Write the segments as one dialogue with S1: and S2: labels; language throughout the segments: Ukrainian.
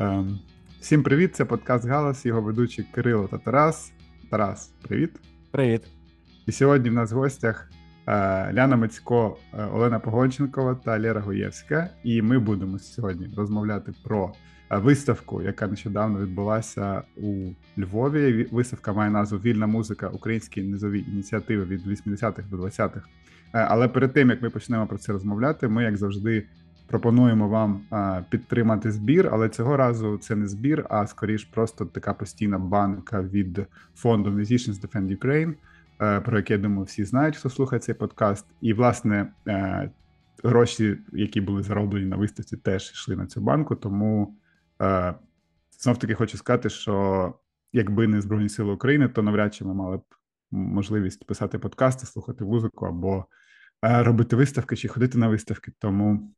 S1: Ем, всім привіт! Це подкаст Галас, його ведучі Кирило та Тарас. Тарас, привіт.
S2: Привіт.
S1: І сьогодні в нас в гостях е, Ляна Мицько, е, Олена Погонченкова та Лера Гоєвська. І ми будемо сьогодні розмовляти про е, виставку, яка нещодавно відбулася у Львові. Виставка має назву Вільна музика українські низові ініціативи від 80-х до 20-х. Але перед тим як ми почнемо про це розмовляти, ми як завжди пропонуємо вам а, підтримати збір, але цього разу це не збір, а скоріш просто така постійна банка від фонду Musicians Defend Ukraine, а, про яке я думаю, всі знають, хто слухає цей подкаст. І власне а, гроші, які були зароблені на виставці, теж йшли на цю банку. Тому знов таки хочу сказати, що якби не Збройні Сили України, то навряд чи ми мали б можливість писати подкасти, слухати музику або робити виставки чи ходити на виставки. Тому Е,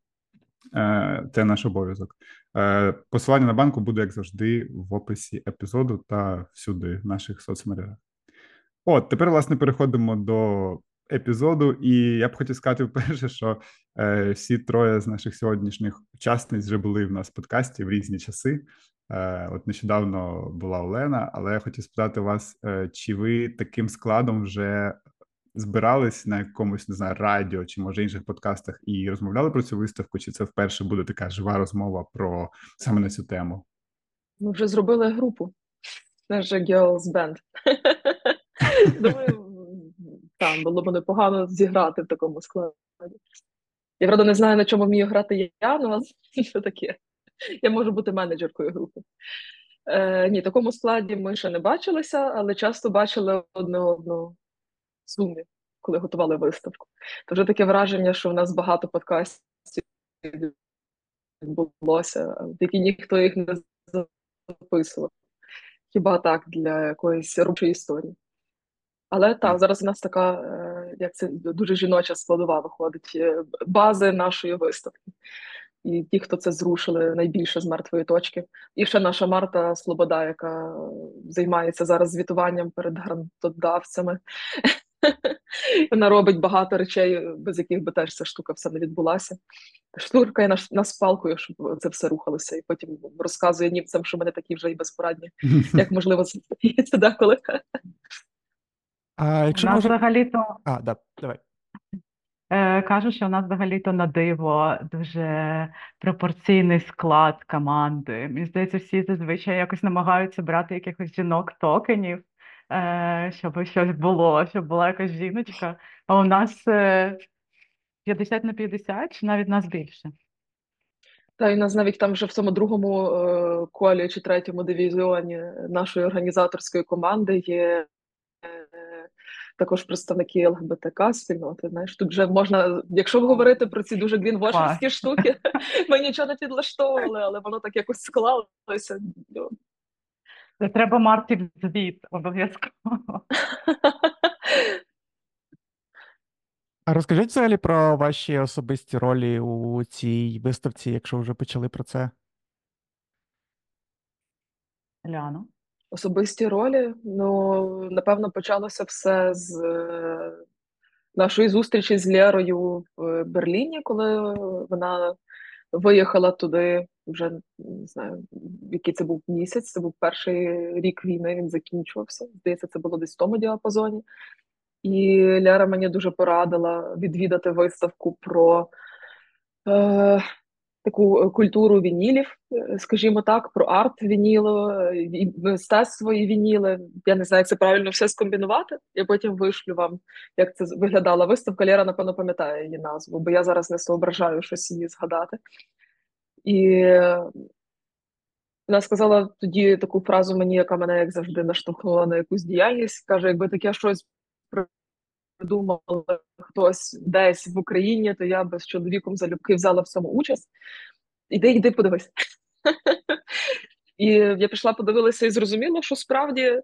S1: це наш обов'язок. Е, посилання на банку буде, як завжди, в описі епізоду та всюди в наших соцмережах. От, тепер, власне, переходимо до епізоду, і я б хотів сказати вперше, що е, всі троє з наших сьогоднішніх учасниць вже були в нас в подкасті в різні часи. Е, От нещодавно була Олена, але я хотів спитати вас, е, чи ви таким складом вже збирались на якомусь не знаю радіо чи може інших подкастах і розмовляли про цю виставку? Чи це вперше буде така жива розмова про саме на цю тему?
S3: Ми вже зробили групу. Наш Girls Band. Думаю, там було б непогано зіграти в такому складі. Я правда не знаю, на чому вмію грати я, але що таке. Я можу бути менеджеркою групи. Е, Ні, в такому складі ми ще не бачилися, але часто бачили одне одного Zoom, коли готували виставку. То вже таке враження, що в нас багато подкастів відбулося, які ніхто їх не записував. Хіба так для якоїсь робочої історії. Але так, зараз у нас така, е, як це дуже жіноча складова виходить, е, бази нашої виставки. І ті, хто це зрушили найбільше з мертвої точки. І ще наша Марта Слобода, яка займається зараз звітуванням перед грантодавцями. Вона робить багато речей, без яких би теж ця штука все не відбулася. Штуркає нас, нас палкою, щоб це все рухалося, і потім розказує німцям, що мене такі вже і безпорадні, як можливо це стається деколи.
S2: А якщо може... взагалі-то... А, да, давай.
S4: Е, Кажу, що у нас взагалі-то на диво дуже пропорційний склад команди. Мені здається, всі зазвичай якось намагаються брати якихось жінок токенів, е, щоб щось було, щоб була якась жіночка. А у нас 50 е, на 50, чи навіть нас більше.
S3: Та і нас навіть там вже в цьому другому е, колі чи третьому дивізіоні нашої організаторської команди є е, також представники ЛГБТК спільноти. Знаєш, тут вже можна, якщо говорити про ці дуже грінвошерські штуки, ми нічого не підлаштовували, але воно так якось склалося.
S4: Це треба Марті звіт обов'язково.
S2: А розкажіть взагалі про ваші особисті ролі у цій виставці, якщо вже почали про це.
S4: Ляно.
S3: Особисті ролі. Ну, напевно, почалося все з е, нашої зустрічі з Лєрою в Берліні, коли вона виїхала туди вже не знаю, який це був місяць. Це був перший рік війни. Він закінчувався. Здається, це було десь в тому діапазоні. І Ляра мені дуже порадила відвідати виставку про е, таку культуру вінілів, е, скажімо так, про арт вінілу, і мистецтво і вініли. Я не знаю, як це правильно все скомбінувати. Я потім вишлю вам, як це виглядала виставка. Лера, напевно, пам'ятає її назву, бо я зараз не соображаю щось її згадати. І вона сказала тоді таку фразу мені, яка мене, як завжди, наштовхнула на якусь діяльність. Каже, якби таке щось придумав хтось десь в Україні, то я би з чоловіком залюбки взяла в цьому участь. Іди, йди, подивись. І я пішла, подивилася і зрозуміла, що справді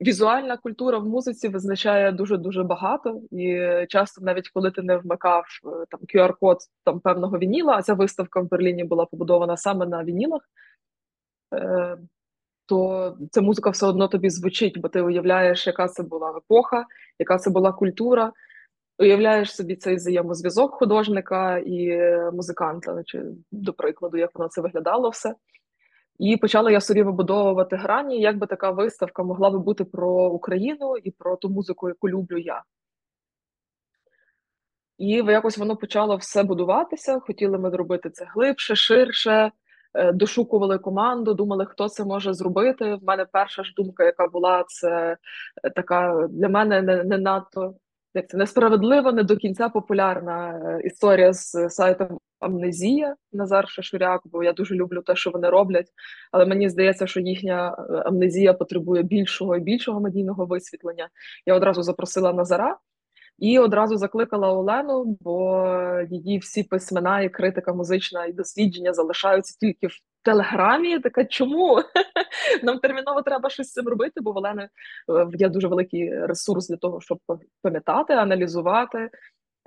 S3: візуальна культура в музиці визначає дуже дуже багато, і часто, навіть коли ти не вмикав е, там QR-код там певного вініла, а ця виставка в Берліні була побудована саме на вінілах, е, то ця музика все одно тобі звучить, бо ти уявляєш, яка це була епоха, яка це була культура. Уявляєш собі цей взаємозв'язок художника і музиканта, чи до прикладу, як воно це виглядало все. І почала я собі вибудовувати грані, як би така виставка могла би бути про Україну і про ту музику, яку люблю я. І якось воно почало все будуватися. Хотіли ми зробити це глибше, ширше, дошукували команду, думали, хто це може зробити. В мене перша ж думка, яка була, це е, така для мене не, не надто як це несправедлива, не до кінця популярна е, історія з сайтом Амнезія Назар Шашуряк, бо я дуже люблю те, що вони роблять. Але мені здається, що їхня амнезія потребує більшого і більшого медійного висвітлення. Я одразу запросила Назара. І одразу закликала Олену, бо її всі письмена, і критика музична і дослідження залишаються тільки в телеграмі. Така чому нам терміново треба щось з цим робити? Бо в Олени е, є дуже великий ресурс для того, щоб пам'ятати, аналізувати,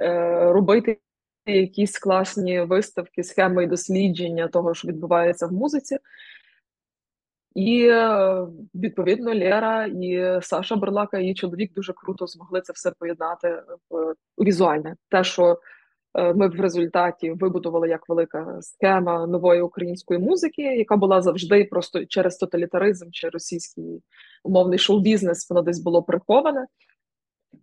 S3: е, робити якісь класні виставки, схеми і дослідження того, що відбувається в музиці. І відповідно Лера і Саша Берлака, і її чоловік дуже круто змогли це все поєднати в візуальне. Те, що е, ми в результаті вибудували як велика схема нової української музики, яка була завжди просто через тоталітаризм чи російський умовний шоу-бізнес, воно десь було приховане.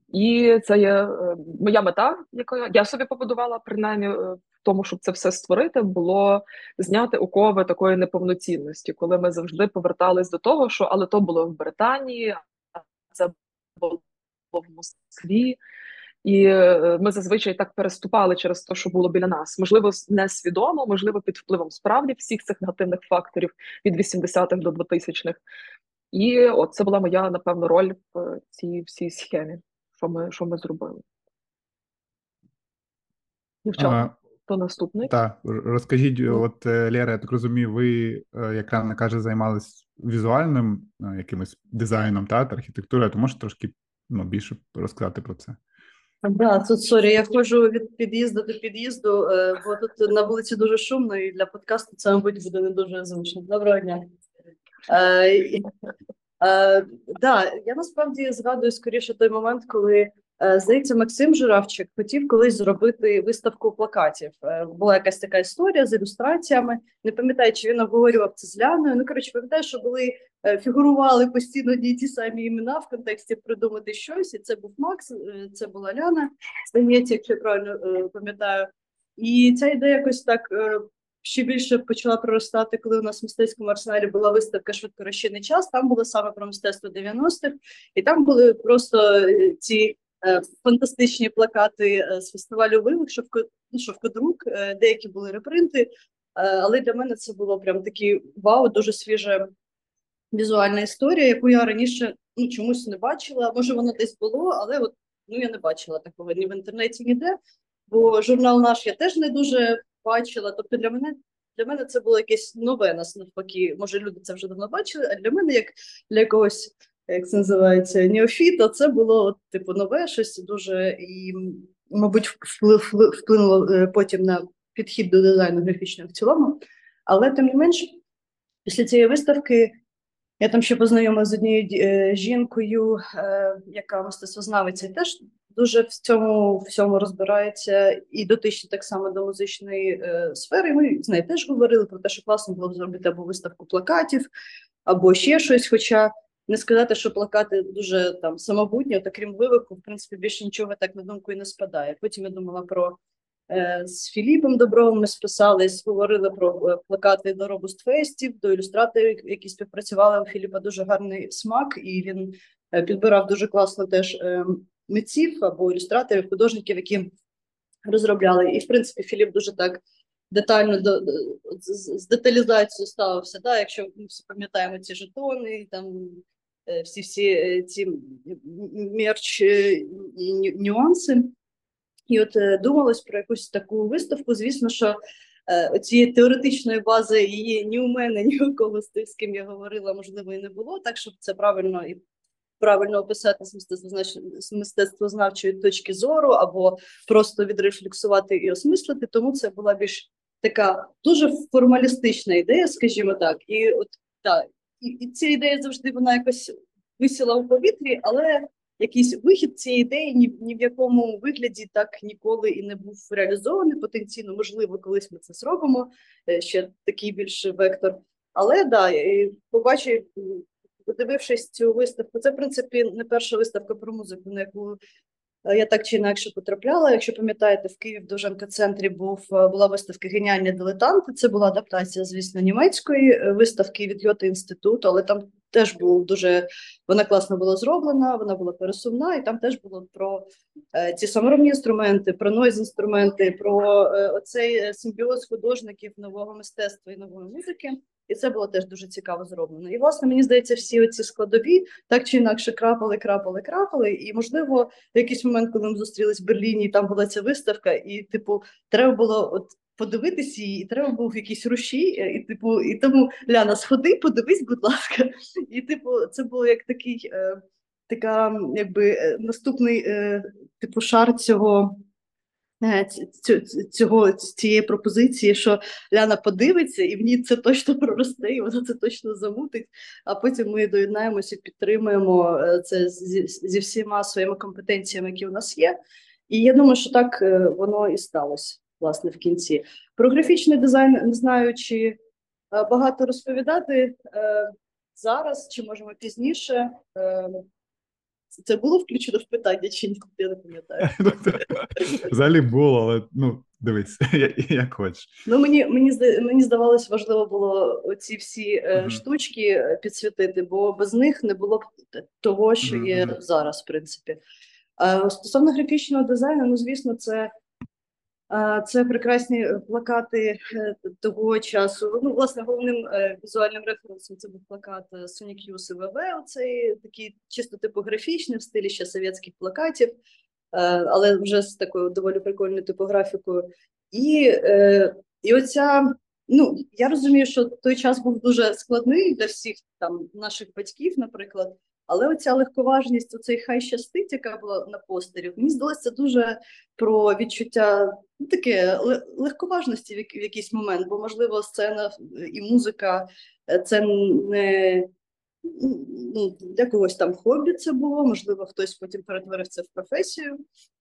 S3: І це є е, моя мета, яку я собі побудувала, принаймні е, в тому, щоб це все створити, було зняти окови такої неповноцінності, коли ми завжди повертались до того, що але то було в Британії, а це було в Москві. І е, ми зазвичай так переступали через те, що було біля нас. Можливо, несвідомо, можливо, під впливом справді всіх цих негативних факторів від 80-х до 2000-х. І от це була моя напевно роль в цій всій схемі що ми що ми зробили. Дівчата, то наступний.
S1: Так, розкажіть, от е, Лера, я так розумію, ви, е, як Рана каже, займались візуальним е, якимось дизайном та архітектурою, то можете трошки ну, більше розказати про це?
S5: Да, тут sorry, я ходжу від під'їзду до під'їзду, бо тут на вулиці дуже шумно, і для подкасту це, мабуть, буде не дуже зручно. Доброго дня. Е, да, я насправді згадую скоріше той момент, коли е, здається, Максим Журавчик хотів колись зробити виставку плакатів. Е, була якась така історія з ілюстраціями. Не пам'ятаю, чи він обговорював це з Ляною. Ну коротше, пам'ятаю, що були е, фігурували постійно одні ті самі імена в контексті придумати щось. І це був Макс, е, це була Ляна. Здається, якщо я правильно е, пам'ятаю. І ця ідея якось так ще більше почала проростати, коли у нас в мистецькому арсеналі була виставка Швидкорозчинний час. Там було саме про мистецтво 90-х, і там були просто е, ці е, фантастичні плакати е, з фестивалю вивик, ну, шовкодрук, е, деякі були репринти. Е, але для мене це було прям такий вау, дуже свіжа візуальна історія, яку я раніше ну, чомусь не бачила. Може, воно десь було, але от ну я не бачила такого ні в інтернеті, ніде. Бо журнал наш я теж не дуже бачила. Тобто для мене для мене це було якесь нове нас навпаки. Може, люди це вже давно бачили, а для мене, як для якогось, як це називається, неофіта, це було типу нове щось дуже і, мабуть, вплинуло е, потім на підхід до дизайну графічного в цілому. Але тим не менш, після цієї виставки. Я там ще познайомилася з однією е, жінкою, е, яка мистецтвознавиця, і теж дуже в цьому всьому розбирається і дотичні так само до музичної е, сфери. Ми з нею теж говорили про те, що класно було б зробити або виставку плакатів, або ще щось. Хоча не сказати, що плакати дуже там самобутні, та крім вивику, в принципі, більше нічого так на думку і не спадає. Потім я думала про. Е, з Філіпом Добровим ми списались, говорили про е, плакати до робустфестів, до ілюстраторів, які співпрацювали у Філіпа. Дуже гарний смак, і він е, підбирав дуже класно теж ем, митців або ілюстраторів, художників, які розробляли. І, в принципі, Філіп дуже так детально до, з, деталізацією ставився. Да? Якщо ми всі пам'ятаємо ці жетони, там е, всі всі е, ці мерч е, нюанси. І от думалось про якусь таку виставку. Звісно, що цієї теоретичної бази її ні у мене, ні у кого з тих, з ким я говорила, можливо, і не було, так щоб це правильно і правильно описати з мистецтвознавчої точки зору, або просто відрефлексувати і осмислити. Тому це була більш така дуже формалістична ідея, скажімо так. І от так, і, і ця ідея завжди вона якось висіла у повітрі, але якийсь вихід цієї ідеї ні, ні в якому вигляді так ніколи і не був реалізований. Потенційно, можливо, колись ми це зробимо. Е, ще такий більш вектор. Але да, побачив, подивившись цю виставку, це в принципі не перша виставка про музику, на яку е, я так чи інакше потрапляла. Якщо пам'ятаєте, в Києві в Довженка центрі був е, була виставка Геніальні дилетанти. Це була адаптація, звісно, німецької е, виставки від Гьоте інституту, але там теж був дуже вона класно була зроблена, вона була пересувна, і там теж було про ці саморобні інструменти, про нойз інструменти, про е, оцей симбіоз художників нового мистецтва і нової музики. І це було теж дуже цікаво зроблено. І власне мені здається, всі оці складові так чи інакше крапали, крапали, крапали. І можливо, в якийсь момент, коли ми зустрілись в Берліні, і там була ця виставка, і типу, треба було от подивитись її, і треба був якийсь рушій, е, і типу, і тому Ляна, сходи, подивись, будь ласка. І типу, це було як такий, е, така, якби е, наступний е, типу шар цього. Е, ць- ць- Цього цієї пропозиції, що Ляна подивиться, і в ній це точно проросте, і вона це точно замутить. А потім ми доєднаємося, підтримуємо е, це зі, зі всіма своїми компетенціями, які у нас є. І я думаю, що так е, воно і сталося власне в кінці. Про графічний дизайн не знаю, чи багато розповідати зараз, чи можемо пізніше. Це було включено в питання, чи ні? Я не пам'ятаю.
S1: Взагалі було, але ну, дивись, як хочеш.
S5: Ну мені мені мені здавалось, важливо було ці всі
S1: uh-huh.
S5: штучки е, підсвітити, бо без них не було б того, що є
S1: Мгм.
S5: зараз, в принципі. Е, стосовно графічного дизайну, ну звісно, це. Це прекрасні е, плакати е, того часу. Ну, власне, головним е, візуальним референсом це був плакат Sonic Youth і ВВ. Такий чисто типографічний в стилі ще совєтських плакатів, але вже з такою доволі прикольною типографікою. І, і оця, ну, я розумію, що той час був дуже складний для всіх там наших батьків, наприклад. Але оця легковажність, оцей хай щастить, яка була на постері, мені здалося дуже про відчуття ну, таке легковажності в, якийсь момент, бо можливо сцена е, і музика е, це не ну, для когось там хобі це було, можливо, хтось потім перетворив це в професію,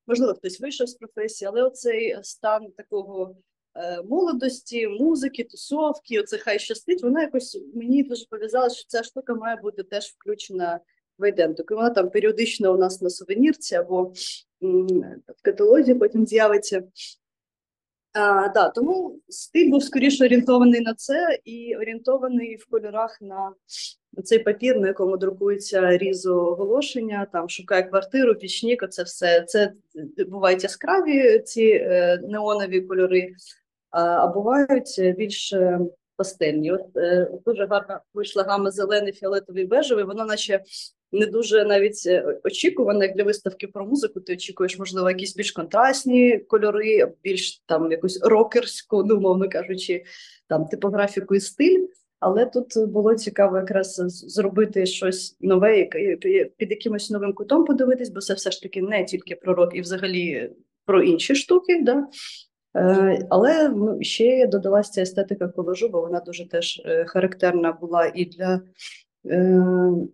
S5: можливо, хтось вийшов з професії, але оцей стан такого е, молодості, музики, тусовки, оце хай щастить, вона якось мені дуже пов'язала, що ця штука має бути теж включена в ідентику. І Вона там періодично у нас на сувенірці або в каталозі потім з'явиться. А, да, тому стиль був скоріше орієнтований на це і орієнтований в кольорах на цей папір, на якому друкується різо оголошення, там шукає квартиру, пічнік, оце все. Це бувають яскраві ці е, неонові кольори, а, а бувають більш е, пастельні. От е, дуже гарно вийшла гама зелений, фіолетовий, бежевий, воно наче не дуже навіть е, очікуване як для виставки про музику. Ти очікуєш, можливо, якісь більш контрастні кольори, більш там якусь рокерську, ну, умовно кажучи, там типографіку і стиль. Але тут було цікаво якраз зробити щось нове, під якимось новим кутом подивитись, бо це все ж таки не тільки про рок, і взагалі про інші штуки. Да? Е, але ну, ще додалася ця естетика колажу, бо вона дуже теж е, характерна була і для, е,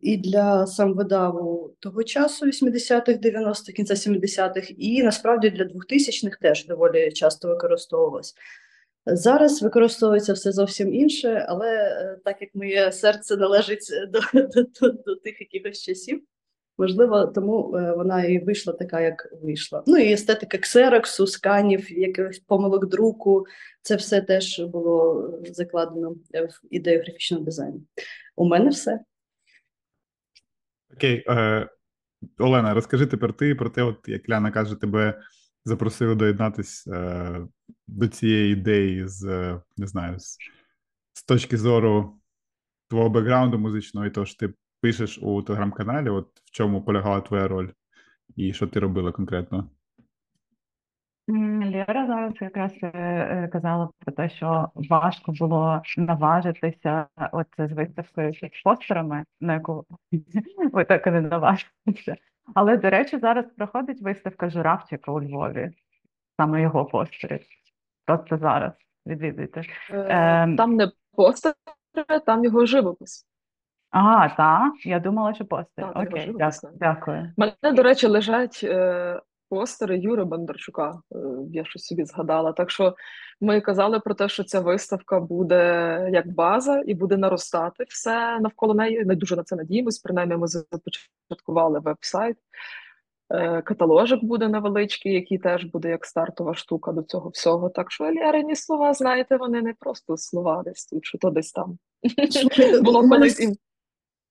S5: і для самвидаву того часу, 80-х, 90-х, кінця 70-х, і насправді для 2000-х теж доволі часто використовувалась. Зараз використовується все зовсім інше, але так як моє серце належить до, до, до, до тих якихось часів, можливо, тому е, вона і вийшла така, як вийшла. Ну і естетика ксероксу, сканів, якихось помилок друку, це все теж було закладено е, в ідею графічного дизайну. У мене все.
S1: Окей, е, Олена, розкажи тепер ти про те, от як Ляна каже, тебе запросили доєднатись е, до цієї ідеї з не знаю, з, з точки зору твого бекграунду музичного, і того, що ти пишеш у телеграм-каналі, от в чому полягала твоя роль, і що ти робила конкретно?
S4: М, Лєра зараз якраз е, е, казала про те, що важко було наважитися от з виставкою з постерами, на яку ви так і не наважилися. Але, до речі, зараз проходить виставка Журавчика у Львові, саме його постери. Просто зараз відвідуйте.
S3: Е,
S4: Ем.
S3: Там не постери, там його живопис.
S4: А, так, я думала, що постер.
S3: Так,
S4: Окей,
S3: так.
S4: дякую.
S3: У мене, до речі, лежать е, постери Юри Бондарчука. е, Я щось собі згадала. Так що ми казали про те, що ця виставка буде як база і буде наростати все навколо неї. Не дуже на це надіємось. Принаймні, ми започаткували веб-сайт. Е, Каталожик буде невеличкий, який теж буде як стартова штука до цього всього. Так що Еліарині слова, знаєте, вони не просто слова десь тут, що то десь там. Було колись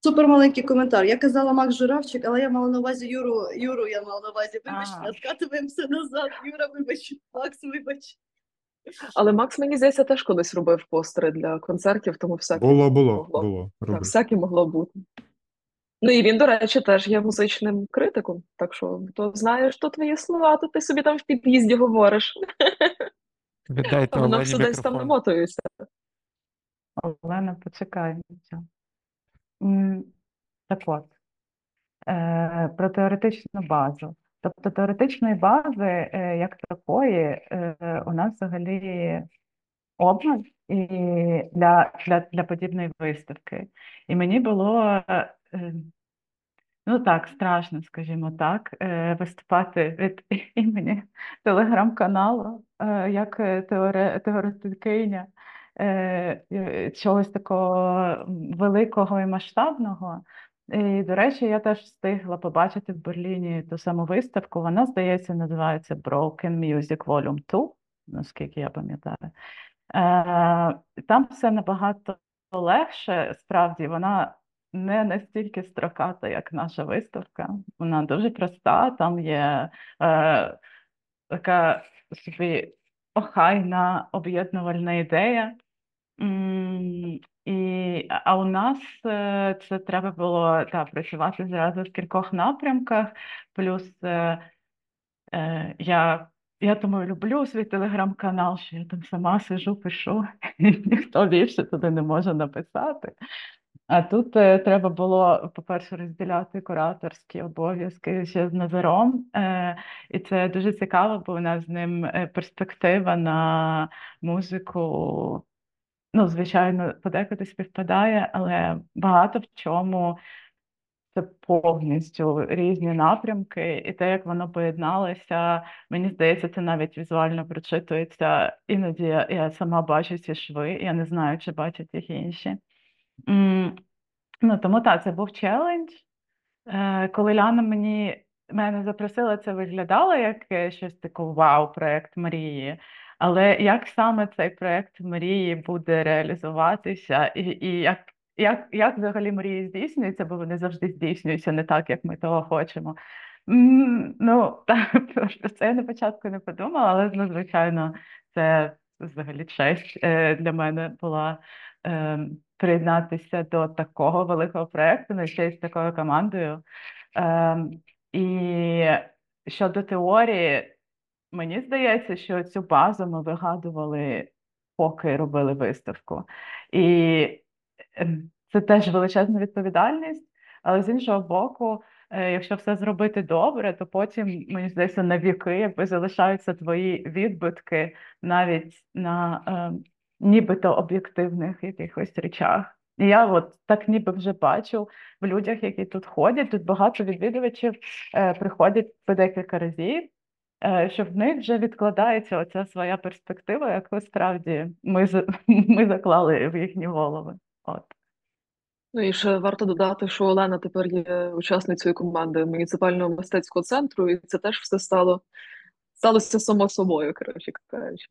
S3: і
S5: Супер маленький коментар. Я казала Макс Журавчик, але я мала на увазі Юру. Юру я мала на увазі. Вибачте,
S4: А.
S5: откатуємося назад. Юра, вибач. Макс, вибач.
S3: Але Макс, мені здається, теж колись робив постери для концертів, тому всяке
S1: Було, було,
S3: могло.
S1: було.
S3: Так, всяке могло бути. Ну і він, до речі, теж є музичним критиком. Так що, хто знає, що твої слова, то ти собі там в під'їзді говориш,
S2: Віддайте
S3: а воно все десь там намотується.
S4: Олена, почекаємо. Так от, е, про теоретичну базу. Тобто теоретичної бази, е, як такої, е, у нас взагалі обмаль і для, для, для подібної виставки. І мені було, ну так, страшно, скажімо так, виступати від імені телеграм-каналу як теоре, теоретикиня чогось такого великого і масштабного. І, до речі, я теж встигла побачити в Берліні ту саму виставку. Вона, здається, називається Broken Music Volume 2, наскільки я пам'ятаю. Е, Там все набагато легше, справді, вона не настільки строката, як наша виставка. Вона дуже проста, там є е, така собі охайна об'єднувальна ідея. І, а у нас е, це треба було та, працювати зразу в кількох напрямках, плюс е, Е, я, я тому люблю свій телеграм-канал, що я там сама сижу, пишу, і ніхто більше туди не може написати. А тут е, треба було, по-перше, розділяти кураторські обов'язки ще з Назаром. Е, і це дуже цікаво, бо у нас з ним е, перспектива на музику, ну, звичайно, подекуди співпадає, але багато в чому це повністю різні напрямки, і те, як воно поєдналося, мені здається, це навіть візуально прочитується. Іноді я, сама бачу ці шви, я не знаю, чи бачать їх інші. Ну, тому так, це був челендж. Е, Коли Ляна мені мене запросила, це виглядало як е, щось таке вау, проект мрії. Але як саме цей проект мрії буде реалізуватися, і, і як, як, як взагалі мрії здійснюються, бо вони завжди здійснюються не так, як ми того хочемо. М, Ну, про це я на початку не подумала, але ну, звичайно, це взагалі честь е, для мене була е, приєднатися до такого великого проекту, ну, ще з такою командою. Е, і щодо теорії, мені здається, що цю базу ми вигадували, поки робили виставку. І ем, це теж величезна відповідальність, але з іншого боку, е, якщо все зробити добре, то потім, мені здається, на віки якби залишаються твої відбитки навіть на е, нібито об'єктивних якихось речах. І я от так ніби вже бачу в людях, які тут ходять. Тут багато відвідувачів е, приходять по декілька разів, що в них вже відкладається оця своя перспектива, яку справді ми, ми заклали в їхні голови. От.
S3: Ну і ще варто додати, що Олена тепер є учасницею команди муніципального мистецького центру, і це теж все стало сталося само собою, коротше кажучи.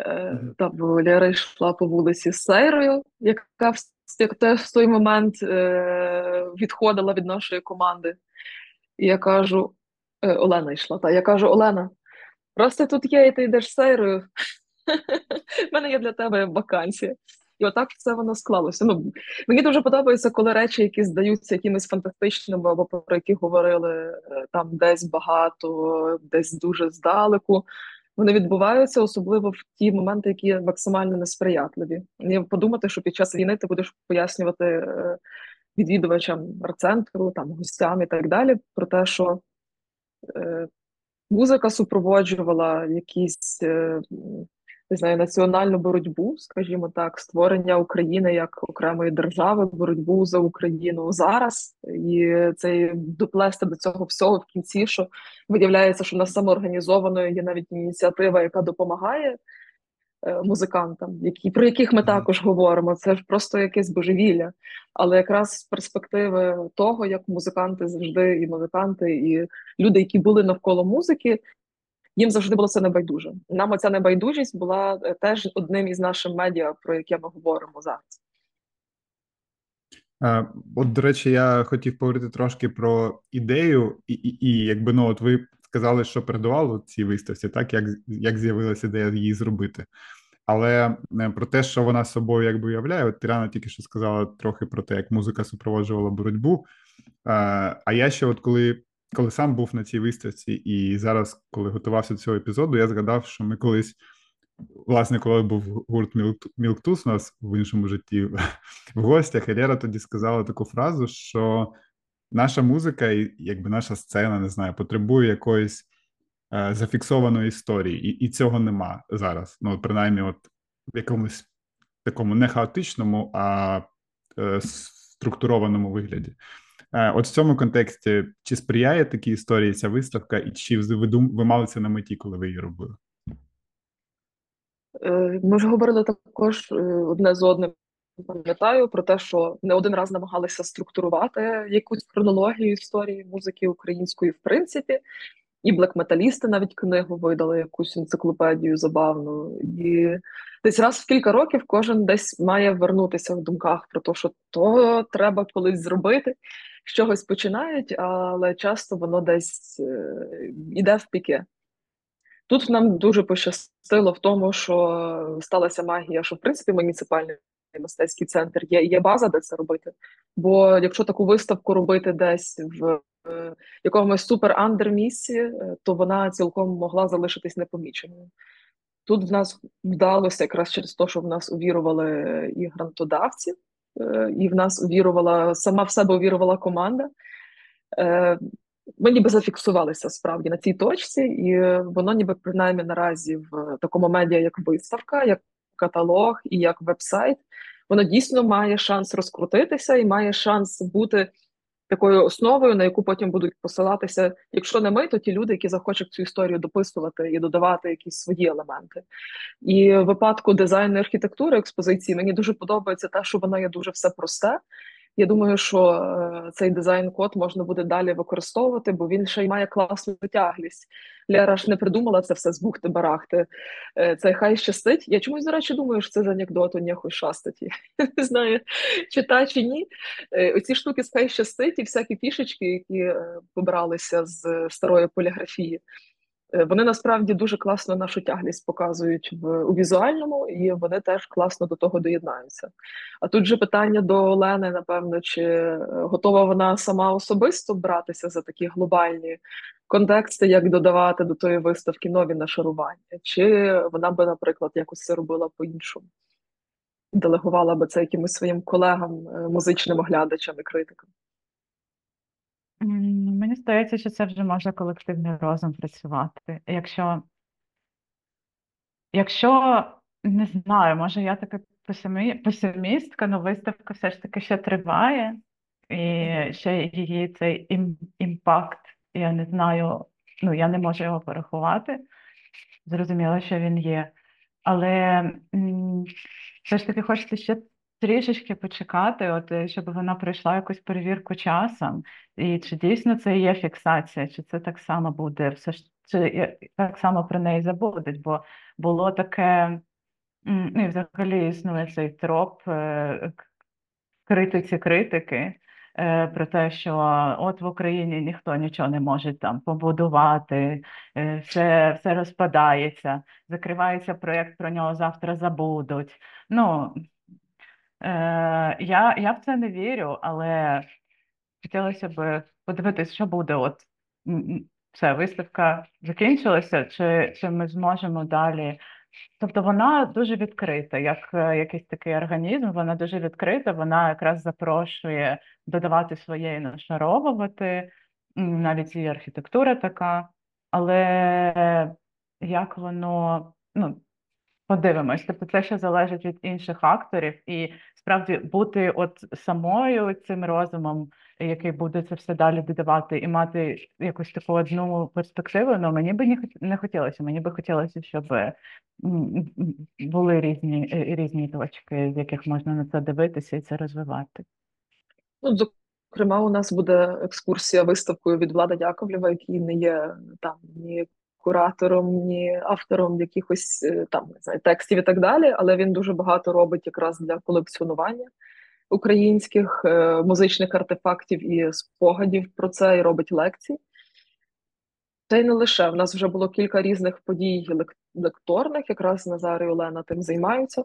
S3: Е, та, бо Лера йшла по вулиці з Сейрою, яка в, як теж в той момент е, відходила від нашої команди. І я кажу, е, Олена йшла, та я кажу, Олена, раз ти тут є, і ти йдеш Сейрою, в мене є для тебе вакансія. І отак все воно склалося. Ну, мені дуже подобається, коли речі, які здаються якимись фантастичними, або про які говорили е, там десь багато, десь дуже здалеку. Вони відбуваються, особливо в ті моменти, які максимально несприятливі. Мені подумати, що під час війни ти будеш пояснювати е, відвідувачам арт-центру, там гостям і так далі, про те, що музика супроводжувала якісь е, не знаю, національну боротьбу, скажімо так, створення України як окремої держави, боротьбу за Україну зараз, і це доплести до цього всього в кінці, що виявляється, що в нас самоорганізованою є навіть ініціатива, яка допомагає е, музикантам, які про яких ми також говоримо. Це ж просто якесь божевілля. Але якраз з перспективи того, як музиканти завжди, і музиканти, і люди, які були навколо музики, їм завжди було це небайдуже. Нам оця небайдужість була е, теж одним із наших медіа, про яке ми говоримо зараз.
S1: Е, От, до речі, я хотів поговорити трошки про ідею, і, і, і якби ну, от ви сказали, що передувало цій виставці, так як як з'явилася ідея її зробити. Але е, про те, що вона собою якби уявляє, от Тірана тільки що сказала трохи про те, як музика супроводжувала боротьбу. А я ще, от коли коли сам був на цій виставці, і зараз, коли готувався до цього епізоду, я згадав, що ми колись, власне, коли був гурт Мілктус у нас в іншому житті в гостях, і Лера тоді сказала таку фразу, що наша музика і якби наша сцена, не знаю, потребує якоїсь е, зафіксованої історії, і і цього нема зараз. Ну, принаймні, от в якомусь такому не хаотичному, а е, структурованому вигляді. Е, от в цьому контексті чи сприяє такій історії ця виставка, і чи ви дум... ви мали це на меті, коли ви її робили?
S3: Е, ми вже говорили також е, одне з одним. Пам'ятаю про те, що не один раз намагалися структурувати якусь хронологію історії музики української, в принципі, і блекметалісти навіть книгу видали якусь енциклопедію забавну. І десь раз в кілька років кожен десь має вернутися в думках про те, що то треба колись зробити з чогось починають, але часто воно десь йде в піки. Тут нам дуже пощастило в тому, що сталася магія, що в принципі муніципальний мистецький центр є є база, де це робити. Бо якщо таку виставку робити десь в якомусь супер андер місці, то вона цілком могла залишитись непоміченою. Тут в нас вдалося якраз через те, що в нас увірували і грантодавці, Е, і в нас увірувала сама в себе увірувала команда. Е, ми ніби зафіксувалися справді на цій точці, і воно ніби принаймні наразі в такому медіа, як виставка, як каталог і як веб-сайт, воно дійсно має шанс розкрутитися і має шанс бути такою основою, на яку потім будуть посилатися, якщо не ми, то ті люди, які захочуть цю історію дописувати і додавати якісь свої елементи. І в випадку дизайну архітектури експозиції мені дуже подобається те, що воно є дуже все просте. Я думаю, що е, цей дизайн-код можна буде далі використовувати, бо він ще й має класну тяглість. Лера ж не придумала це все з бухти барахти. Е, це хай щастить. Я чомусь, до речі, думаю, що це з анекдоту нехуй шастить. Я не знаю, чи та, чи ні. Е, оці штуки з хай щастить і всякі фішечки, які побралися з старої поліграфії. Е, вони насправді дуже класно нашу тяглість показують в у візуальному, і вони теж класно до того доєднаються. А тут же питання до Олени: напевно, чи е, готова вона сама особисто братися за такі глобальні контексти, як додавати до тої виставки нові нашарування, чи вона би, наприклад, якось це робила по-іншому, делегувала би це якимось своїм колегам, е, музичним оглядачам і критикам.
S4: Мені здається, що це вже може колективний розум працювати. Якщо, якщо не знаю, може я така песимі... песимістка, але виставка все ж таки ще триває, і ще її цей ім... імпакт, я не знаю, ну я не можу його порахувати. Зрозуміло, що він є. Але м, все ж таки хочеться ще трішечки почекати, от е, щоб вона пройшла якусь перевірку часом, і чи дійсно це є фіксація, чи це так само буде, все ж чи так само про неї забудуть, бо було таке, ну і взагалі існує цей троп е, критиці критики. Е, про те, що от в Україні ніхто нічого не може там побудувати, все все розпадається, закривається проєкт, про нього завтра забудуть. Ну Е, Я я в це не вірю, але хотілося б подивитися, що буде. От все, виставка закінчилася, чи чи ми зможемо далі. Тобто вона дуже відкрита, як е, якийсь такий організм, вона дуже відкрита, вона якраз запрошує додавати своє і нашаровувати, навіть і архітектура така, але як воно, ну, Подивимось, тобто це ще залежить від інших акторів, і справді бути от самою цим розумом, який буде це все далі додавати, і мати якусь таку одну перспективу. Ну мені би не хот- не хотілося. Мені би хотілося, щоб були різні е, різні точки, з яких можна на це дивитися і це розвивати.
S3: Ну, зокрема, у нас буде екскурсія виставкою від Влада Яковлєва, який не є там ні куратором, ні автором якихось е, там не знаю, текстів і так далі, але він дуже багато робить якраз для колекціонування українських е, музичних артефактів і спогадів про це, і робить лекції. Та й не лише. В нас вже було кілька різних подій лекторних, якраз Назар і Олена тим займаються.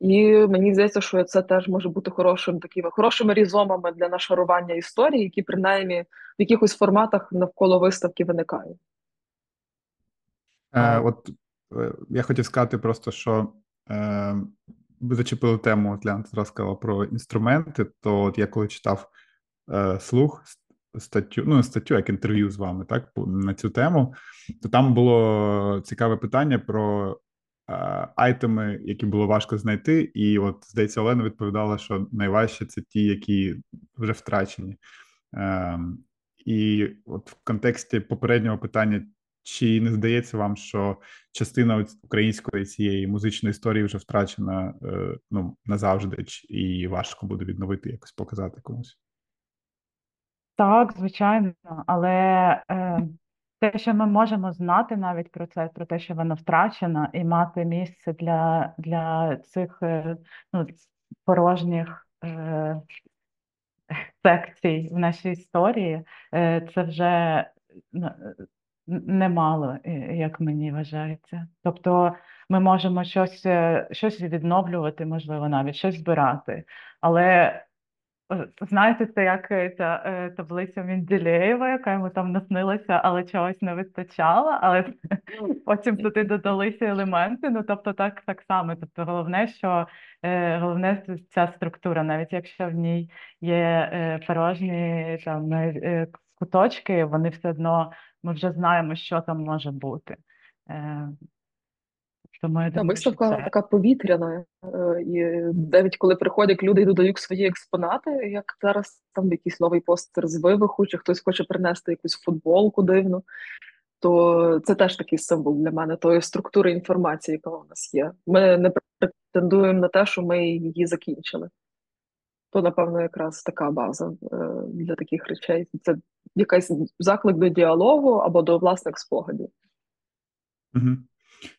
S3: І мені здається, що це теж може бути хорошим такими хорошими різомами для нашарування історії, які принаймні в якихось форматах навколо виставки виникають.
S1: Е, от е, я хотів сказати просто, що е, ви зачепили тему, от Ляна зараз сказала про інструменти, то от я коли читав е, слух статтю, ну статтю, як інтерв'ю з вами, так, по- на цю тему, то там було цікаве питання про айтеми, які було важко знайти, і от, здається, Олена відповідала, що найважче це ті, які вже втрачені. Ем, і от в контексті попереднього питання, чи не здається вам, що частина української цієї музичної історії вже втрачена е, ну, назавжди, і важко буде відновити, якось показати комусь?
S4: Так, звичайно, але е, те, що ми можемо знати навіть про це, про те, що воно втрачено, і мати місце для, для цих е, ну, порожніх е, секцій в нашій історії, е, це вже ну, немало, е, як мені вважається. Тобто ми можемо щось, е, щось відновлювати, можливо, навіть щось збирати, але Знаєте, це як е, ця е, таблиця Менделєєва, яка йому там наснилася, але чогось не вистачало, але потім туди додалися елементи. Ну тобто, так, так само. Тобто, головне, що е, головне ця структура, навіть якщо в ній є е, порожні там е, е, куточки, вони все одно ми вже знаємо, що там може бути. Е,
S3: Та
S4: думаю,
S3: виставка
S4: це
S3: така повітряна, е, і навіть коли приходять люди і додають свої експонати, як зараз там якийсь новий постер з вивиху, чи хтось хоче принести якусь футболку дивну, то це теж такий символ для мене тої структури інформації, яка у нас є. Ми не претендуємо на те, що ми її закінчили. То, напевно, якраз така база е, для таких речей. Це якийсь заклик до діалогу або до власних спогадів.
S1: Угу.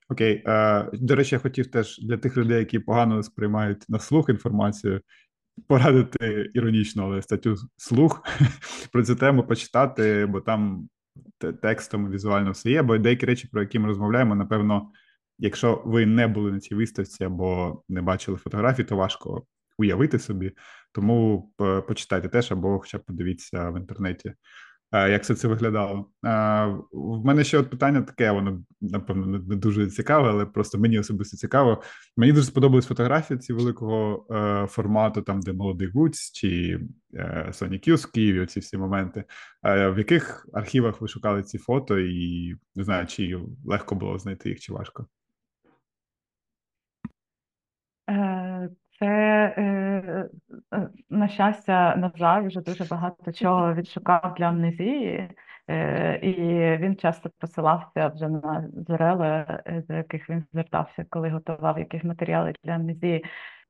S1: Окей. Е, до речі, я хотів теж для тих людей, які погано сприймають на слух інформацію, порадити іронічно, але статтю слух про цю тему почитати, бо там текстом візуально все є. Бо деякі речі, про які ми розмовляємо, напевно, якщо ви не були на цій виставці або не бачили фотографій, то важко уявити собі. Тому почитайте теж, або хоча б подивіться в інтернеті. Е, Як все це виглядало? Е, В мене ще от питання таке, воно напевно не дуже цікаве, але просто мені особисто цікаво. Мені дуже сподобались фотографії ці великого е, формату, там де молодий Гуць чи Sonic Youth в Києві. Оці всі моменти. В яких архівах ви шукали ці фото, і не знаю, чи легко було знайти їх, чи важко?
S4: Е, Це, е, е, на щастя, Назар вже дуже багато чого відшукав для амнезії, е, і він часто посилався вже на джерела, е, до яких він звертався, коли готував якісь матеріали для амнезії.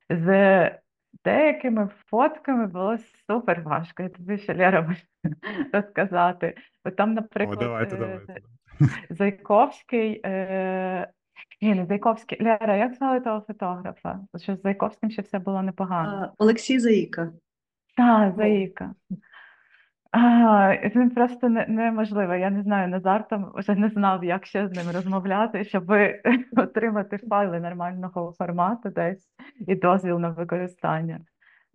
S4: З деякими фотками було супер важко. Я тобі ще Лера можу розказати. Бо там,
S1: О,
S4: наприклад,
S1: давайте,
S4: е,
S1: давайте.
S4: Зайковський, е... ні, Зайковський. Лера, як звали того фотографа? Що з Зайковським ще все було непогано.
S5: А, Олексій Заїка.
S4: Так, Заїка. А, він просто не, неможливо. Я не знаю, Назар там вже не знав, як ще з ним розмовляти, щоб отримати файли нормального формату десь і дозвіл на використання.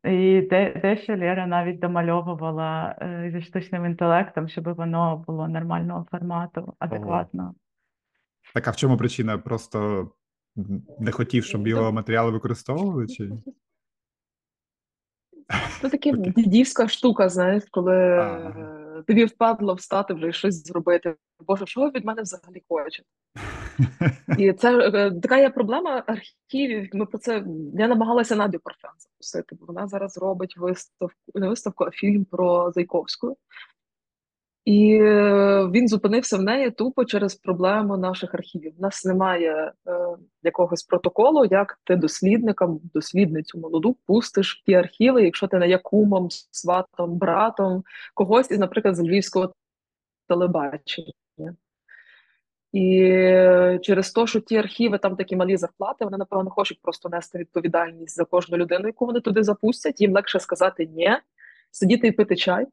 S4: І де, дещо Лера навіть домальовувала е, зі штучним інтелектом, щоб воно було нормального формату, адекватного.
S1: Так, а в чому причина? Просто не хотів, щоб його матеріали використовували? Чи
S3: Це така
S1: Окей.
S3: дідівська штука, знаєш, коли
S1: Ага.
S3: е, тобі впадло встати вже і щось зробити. Боже, що ви від мене взагалі хочете? І це е, така є проблема архівів. Ми про це я намагалася Надю Парфян запустити, бо вона зараз робить виставку, не виставку, а фільм про Зайковську. І е, він зупинився в неї тупо через проблему наших архівів. У нас немає е, якогось протоколу, як ти дослідникам, дослідницю молоду пустиш ті архіви, якщо ти не є кумом, сватом, братом, когось із, наприклад, з львівського телебачення. І е, через те, що ті архіви там такі малі зарплати, вони напевно хочуть просто нести відповідальність за кожну людину, яку вони туди запустять. Їм легше сказати ні, сидіти і пити чай.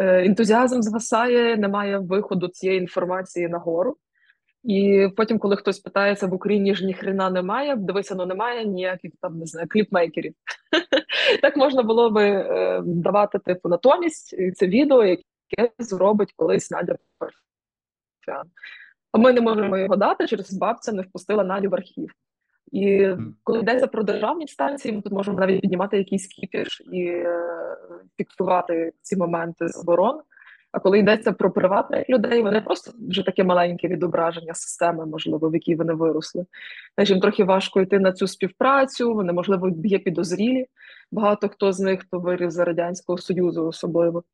S3: Е, ентузіазм згасає, немає виходу цієї інформації нагору. І потім, коли хтось питається в Україні ж ніхрена немає, дивися, ну немає ніяких там не знаю, кліпмейкерів. Так можна було би е, давати типу натомість це відео, яке зробить колись Надя Парфян. А ми не можемо його дати, через бабця не впустила Надю в архів. І коли йдеться про державні станції, ми тут можемо навіть піднімати якийсь кіпіш і е, фіксувати ці моменти заборон. А коли йдеться про приватних людей, вони просто вже таке маленьке відображення системи, можливо, в якій вони виросли. Знаєш, їм трохи важко йти на цю співпрацю, вони, можливо, є підозрілі. Багато хто з них хто виріс за Радянського Союзу, особливо.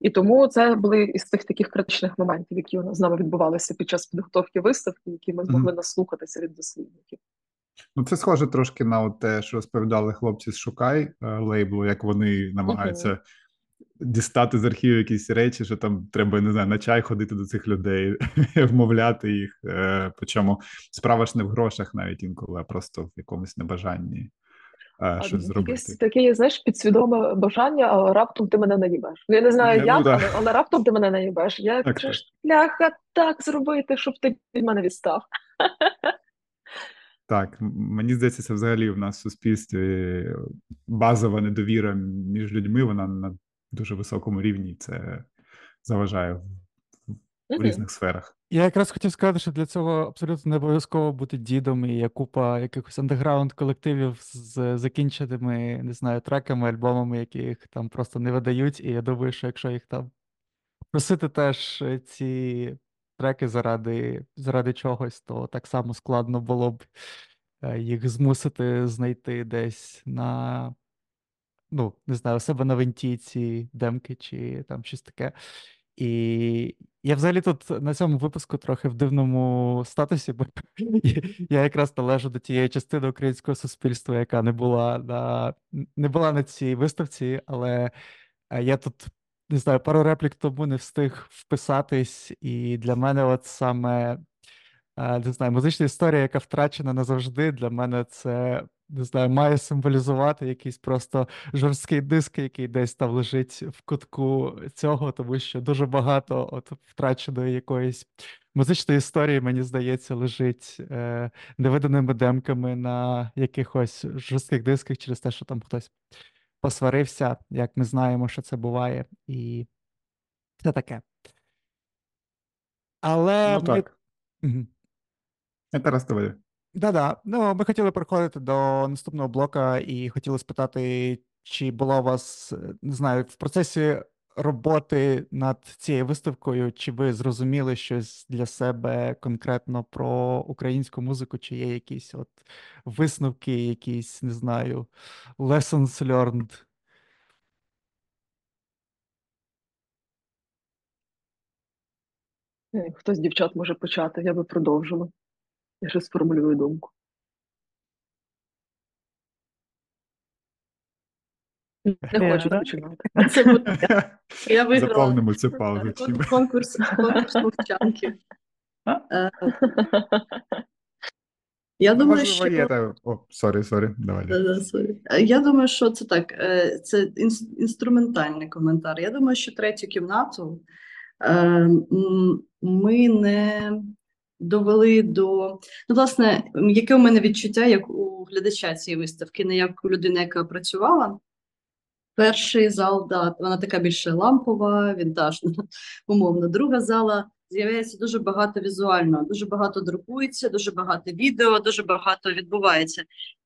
S3: І тому це були із тих таких критичних моментів, які з нами відбувалися під час підготовки виставки, які ми змогли наслухатися від дослідників.
S1: Ну, це схоже трошки на те, що розповідали хлопці з Шукай е, лейблу, як вони намагаються uh-huh. дістати з архіву якісь речі, що там треба не знаю, на чай ходити до цих людей, вмовляти їх. Е, причому справа ж не в грошах навіть інколи, а просто в якомусь небажанні а, щось зробити.
S3: Таке, знаєш, підсвідоме бажання, а раптом ти мене наїбеш. Ну, я не знаю, не, як, ну, але, але раптом ти мене наїбеш. Я кажу, ляха так зробити, щоб ти від мене відстав.
S1: Так, мені здається, це взагалі в нас в суспільстві базова недовіра між людьми, вона на дуже високому рівні. Це заважає в різних сферах.
S2: Я якраз хотів сказати, що для цього абсолютно не обов'язково бути дідом, і є купа якихось андеграунд колективів з закінченими, не знаю, треками, альбомами, яких там просто не видають. І я думаю, що якщо їх там просити теж ці треки заради заради чогось, то так само складно було б е, їх змусити знайти десь на, ну, не знаю, у себе на винті ці демки чи там щось таке. І я взагалі тут на цьому випуску трохи в дивному статусі, бо я якраз належу до тієї частини українського суспільства, яка не була на не була на цій виставці, але е, я тут не знаю, пару реплік тому не встиг вписатись, і для мене, от саме е, не знаю, музична історія, яка втрачена назавжди, для мене це не знаю, має символізувати якийсь просто жорсткий диск, який десь там лежить в кутку цього, тому що дуже багато от втраченої якоїсь музичної історії, мені здається, лежить е, невиданими демками на якихось жорстких дисках через те, що там хтось посварився, як ми знаємо, що це буває, і все таке. Але
S1: ну, ми... так. Угу. Тарас.
S2: Да-да. Ну, ми хотіли переходити до наступного блока і хотіли спитати, чи було у вас, не знаю, в процесі роботи над цією виставкою, чи ви зрозуміли щось для себе конкретно про українську музику, чи є якісь от висновки, якісь, не знаю, lessons learned?
S3: Е, хтось з дівчат може почати, я би продовжила. Я ще сформулюю думку. Не хочу починати.
S5: Я виграла.
S1: Заповнимо цю паузу.
S5: Конкурс, конкурс мовчанки. Е, я думаю, що...
S1: О, sorry, sorry, давай.
S5: Е, я думаю, що це так. Е, це інструментальний коментар. Я думаю, що третю кімнату ми не довели до ну, власне, яке у мене відчуття як у глядача цієї виставки, не як у людини, яка працювала. Перший зал, да, вона така більше лампова, вінтажна, умовно. Друга зала з'являється дуже багато візуально, дуже багато друкується, дуже багато відео, дуже багато відбувається.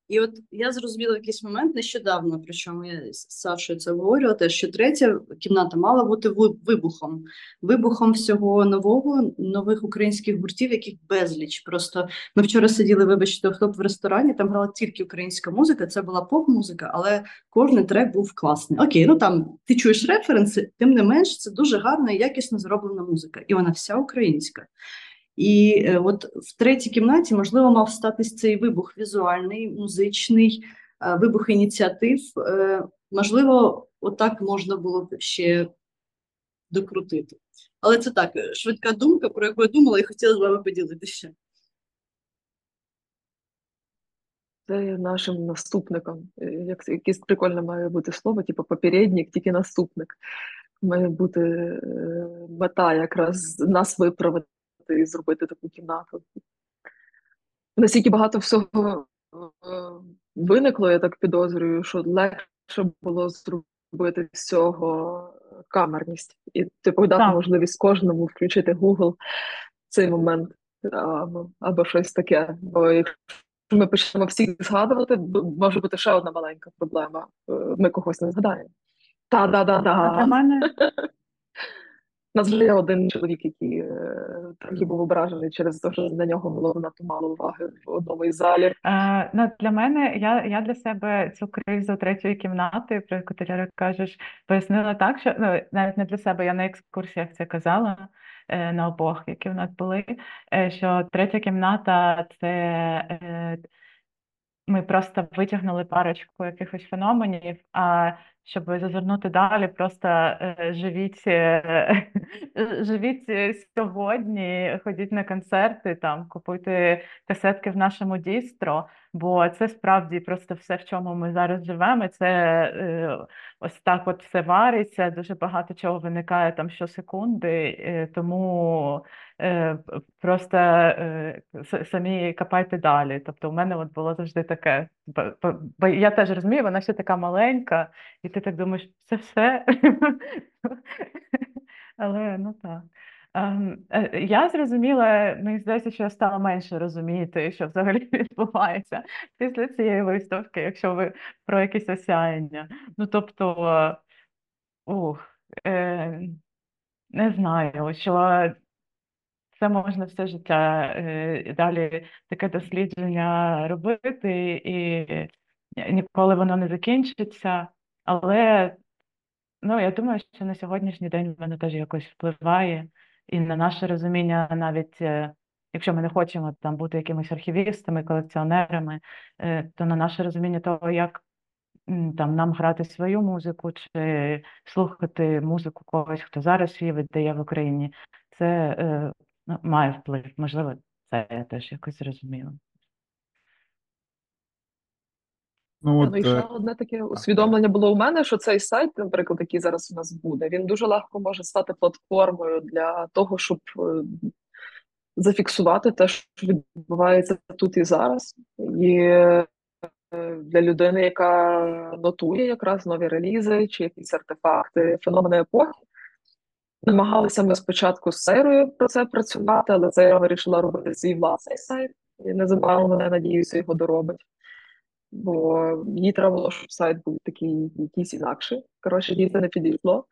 S5: І от я зрозуміла в якийсь момент нещодавно, причому я з Сашою це обговорювала, те, що третя кімната мала бути вибухом, вибухом всього нового, нових українських гуртів, яких безліч. Просто ми вчора сиділи, вибачте, в топ в ресторані, там грала тільки українська музика, це була поп-музика, але кожен трек був класний. Окей, ну там ти чуєш референси, тим не менш, це дуже гарна і якісно зроблена музика, і вона вся українська. І е, от в третій кімнаті, можливо, мав статись цей вибух візуальний, музичний, е, вибух ініціатив. Можливо, отак можна було б ще докрутити. Але це так, швидка думка, про яку я думала і хотіла з вами поділитися.
S3: Це нашим наступником. Як якесь прикольне має бути слово, типу попередник, тільки наступник. Має бути мета якраз нас виправити і зробити таку кімнату. Настільки багато всього е, виникло, я так підозрюю, що легше було зробити з цього камерність і типу дати так. можливість кожному включити Google в цей момент або, або щось таке. Бо якщо ми почнемо всіх згадувати, може бути ще одна маленька проблема. Е, ми когось не згадаємо. Та-да-да-да.
S4: Для мене
S3: нас вже є один чоловік, який трохи е, був ображений через те, що на нього було надто мало уваги в одному із залів.
S4: Е, ну, Для мене я я для себе цю кризу третьої кімнати, про яку ти кажеш, пояснила так, що ну, навіть не для себе, я на екскурсіях це казала е, на обох, які в нас були. Е, що третя кімната це. Ми просто витягнули парочку якихось феноменів, а щоб зазирнути далі, просто е, живіть е, живіть сьогодні, ходіть на концерти, там купуйте касетки в нашому дістро, бо це справді просто все, в чому ми зараз живемо. Це е, ось так от все вариться, дуже багато чого виникає там щосекунди, тому просто самі копайте далі. Тобто, у мене от було завжди таке, бо я теж розумію, вона ще така маленька, і ти так думаєш, це все. Але ну так. Ем, е, я зрозуміла, мені здається, що я стала менше розуміти, що взагалі відбувається після цієї виставки, якщо ви про якісь осяяння. Ну тобто, ух, е, не знаю, що це можна все життя е, далі таке дослідження робити, і ніколи воно не закінчиться. Але ну, я думаю, що на сьогоднішній день воно теж якось впливає і на наше розуміння, навіть е, якщо ми не хочемо там бути якимись архівістами, колекціонерами, е, то на наше розуміння того, як там нам грати свою музику чи слухати музику когось, хто зараз її видає в Україні, це е, ну, має вплив. Можливо, це я теж якось зрозуміла.
S3: Ну, от, ну, і ще одне таке усвідомлення було у мене, що цей сайт, наприклад, який зараз у нас буде, він дуже легко може стати платформою для того, щоб е, зафіксувати те, що відбувається тут і зараз, і е, для людини, яка нотує якраз нові релізи чи якісь артефакти, феномени епохи. Намагалися ми спочатку з Сейрою про це працювати, але Сейра вирішила робити свій власний сайт. І незабаром мене надіюся, його доробить бо їй треба було, щоб сайт був такий якийсь інакший. Коротше, їй не підійшло.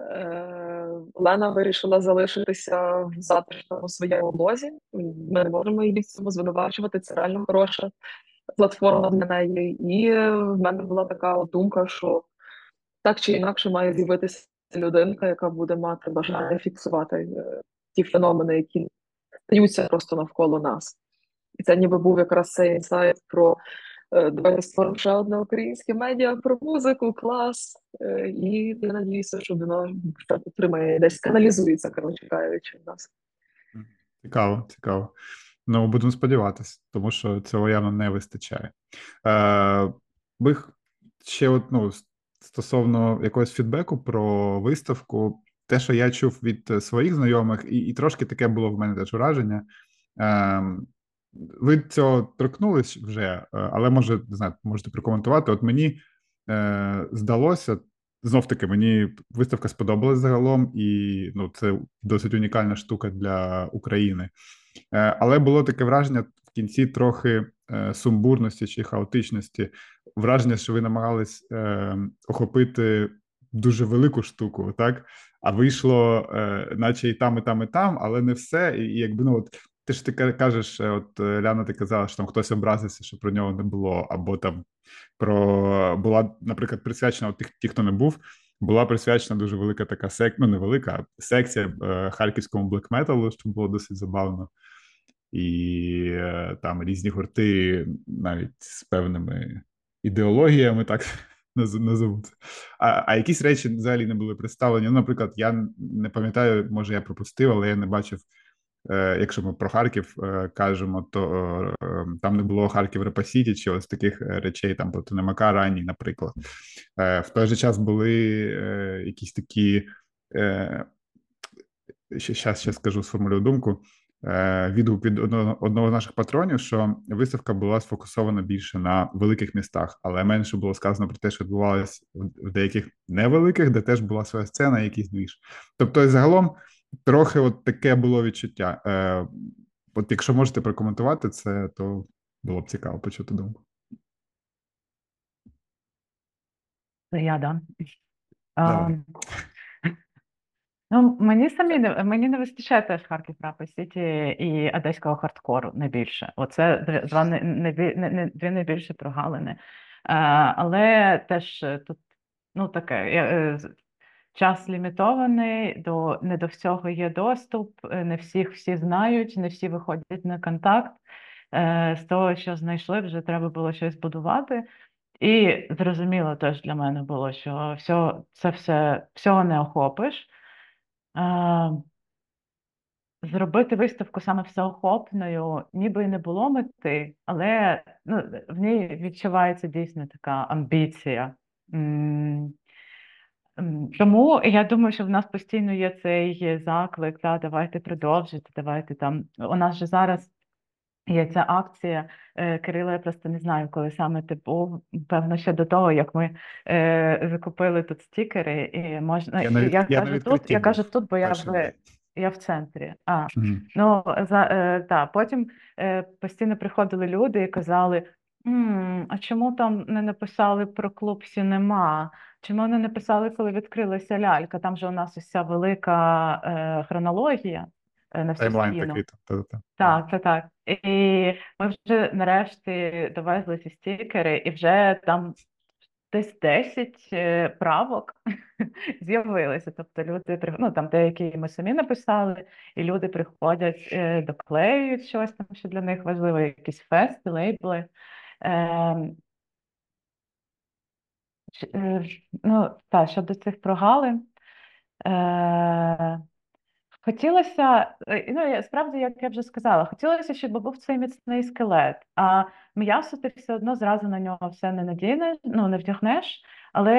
S3: Е, Лена вирішила залишитися в затишному своєму блозі. Ми не можемо її в цьому звинувачувати. Це реально хороша платформа для неї. І в мене була така думка, що так чи інакше має з'явитися людинка, яка буде мати бажання фіксувати е, ті феномени, які стаються просто навколо нас. І це ніби був якраз цей інсайт про Е, давайте створимо ще одне українське медіа про музику, клас. Е, і я надіюся, що воно підтримає десь каналізується, коротше кажучи, в нас.
S1: Цікаво, цікаво. Ну, будемо сподіватися, тому що цього явно не вистачає. Е, Ви ще от, ну, стосовно якогось фідбеку про виставку, те, що я чув від своїх знайомих, і і трошки таке було в мене теж враження. Е, ви цього торкнулись вже, е, але може не знаю, можете прокоментувати. От мені е, здалося знов таки, мені виставка сподобалась загалом, і ну, це досить унікальна штука для України. Е, Але було таке враження в кінці трохи е, сумбурності чи хаотичності, враження, що ви намагались е, охопити дуже велику штуку, так? А вийшло, е, наче і там, і там, і там, але не все. І, і якби ну от ти ж ти кажеш, от Ляна, ти казала, що там хтось образився, що про нього не було, або там про була, наприклад, присвячена тих, ті, хто не був. Була присвячена дуже велика така сек... ну невелика секція е, харківському блекметалу, що було досить забавно, і е, там різні гурти, навіть з певними ідеологіями, так назову це. А а якісь речі взагалі не були представлені. Ну, наприклад, я не пам'ятаю, може я пропустив, але я не бачив. Е, якщо ми про Харків е, кажемо, то е, там не було Харків Репасіті чи ось таких речей, там проти Немака ранній, наприклад. В той же час були якісь такі. Ще зараз ще скажу сформулюю думку. Відгук від одного, з наших патронів, що виставка була сфокусована більше на великих містах, але менше було сказано про те, що відбувалося в деяких невеликих, де теж була своя сцена, якийсь двіж. Тобто, загалом трохи от таке було відчуття. Е, От якщо можете прокоментувати це, то було б цікаво почути думку.
S4: Я да. А, ну, мені самі не мені не вистачає теж Харків Рапи Сіті і одеського хардкору найбільше. Оце два не, не, не, дві найбільші прогалини. А, але теж тут ну таке. Я, е, Час лімітований, до не до всього є доступ, е, не всіх всі знають, не всі виходять на контакт. Е, з того, що знайшли, вже треба було щось будувати. І зрозуміло теж для мене було, що все, це все всього не охопиш. Зробити виставку саме всеохопною, ніби і не було мети, але ну, в ній відчувається дійсно така амбіція. Тому я думаю, що в нас постійно є цей заклик, да, давайте продовжити, давайте там. У нас же зараз є ця акція. Е, Кирило, я просто не знаю, коли саме ти був. Певно, ще до того, як ми е, закупили тут стікери, і можна я, навіть, я, я кажу тут, я кажу тут, бо я в я в центрі. А Мм. ну за е, да, потім е, постійно приходили люди і казали: М, а чому там не написали про клуб Сінема? Чому не написали, коли відкрилася лялька? Там же у нас уся велика е, хронологія на всю
S1: Таймлайн такий. Та-та-та.
S4: Так, так, так. І ми вже нарешті довезли ці стікери, і вже там десь 10 е, правок з'явилися. Тобто люди ну, там деякі ми самі написали, і люди приходять, е, доклеюють щось там, що для них важливо, якісь фести, лейбли. Ем, е, ну, так, щодо цих прогалин, е, хотілося, е, ну, справді, як я вже сказала, хотілося, щоб був цей міцний скелет, а м'ясо ти все одно зразу на нього все не надінеш, ну, не вдягнеш, але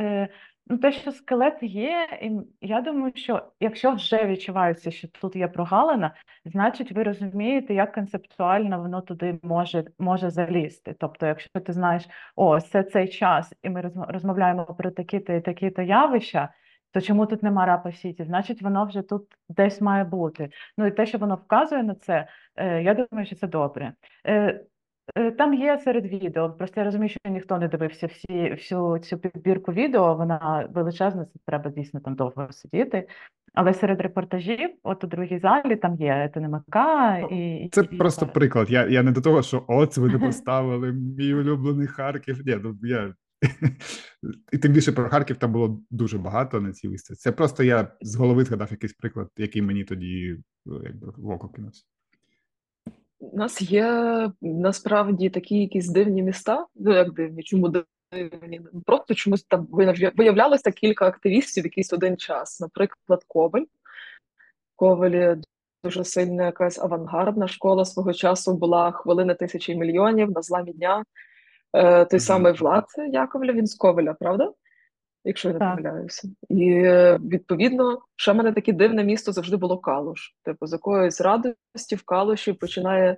S4: е, Ну, те, що скелет є, і я думаю, що якщо вже відчувається, що тут є прогалина, значить ви розумієте, як концептуально воно туди може може залізти. Тобто, якщо ти знаєш, о, це цей час, і ми розмовляємо про такі-то і такі-то явища, то чому тут нема рапа сіті? Значить, воно вже тут десь має бути. Ну і те, що воно вказує на це, е, я думаю, що це добре. Е, Е, там є серед відео. Просто я розумію, що ніхто не дивився всі всю цю підбірку відео. Вона величезна, це треба дійсно там довго сидіти. Але серед репортажів, от у другій залі, там є ТНМК і
S1: це і, просто і... приклад. Я я не до того, що от ви не поставили мій улюблений Харків. Ні, ну я і тим більше про Харків там було дуже багато на цій виставці. Це просто я з голови згадав якийсь приклад, який мені тоді якби в око кинувся.
S3: У нас є насправді такі якісь дивні міста. Ну як дивні, чому дивні? Просто чомусь там виявлялося кілька активістів в якийсь один час. Наприклад, Коваль. Ковалі дуже сильна якась авангардна школа свого часу була хвилина тисячі мільйонів на зламі дня. Е, Той самий Влад Яковля, він з Коваля, правда? якщо я не помиляюся. І відповідно, ще в мене таке дивне місто завжди було Калуш. Типу, з якоїсь радості в Калуші починає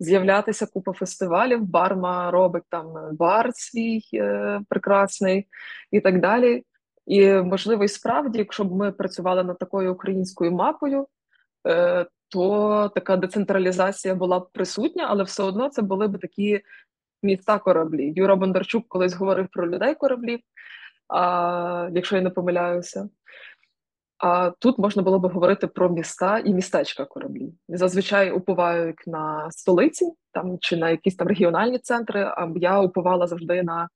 S3: з'являтися купа фестивалів. Барма робить там бар свій е, прекрасний і так далі. І можливо, і справді, якщо б ми працювали над такою українською мапою, е, то така децентралізація була б присутня, але все одно це були б такі міста кораблі. Юра Бондарчук колись говорив про людей кораблів, якщо я не помиляюся. А тут можна було би говорити про міста і містечка кораблі. Зазвичай уповають на столиці там чи на якісь там регіональні центри. А я уповала завжди на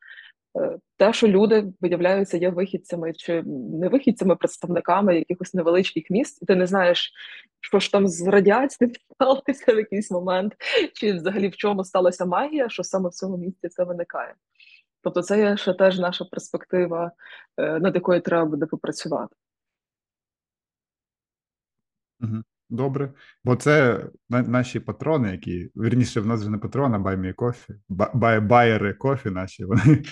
S3: те, що люди виявляються є вихідцями чи не вихідцями, представниками якихось невеличких міст, і ти не знаєш, що ж там з радіацією сталося в якийсь момент, чи взагалі в чому сталася магія, що саме в цьому місці це виникає. Тобто, це є ще теж наша перспектива, е, над якою треба буде попрацювати.
S1: Мгм. Добре. Бо це на- наші патрони, які, вірніше, в нас вже не патрон, а Buy Me бай- байери кофі наші. Вони,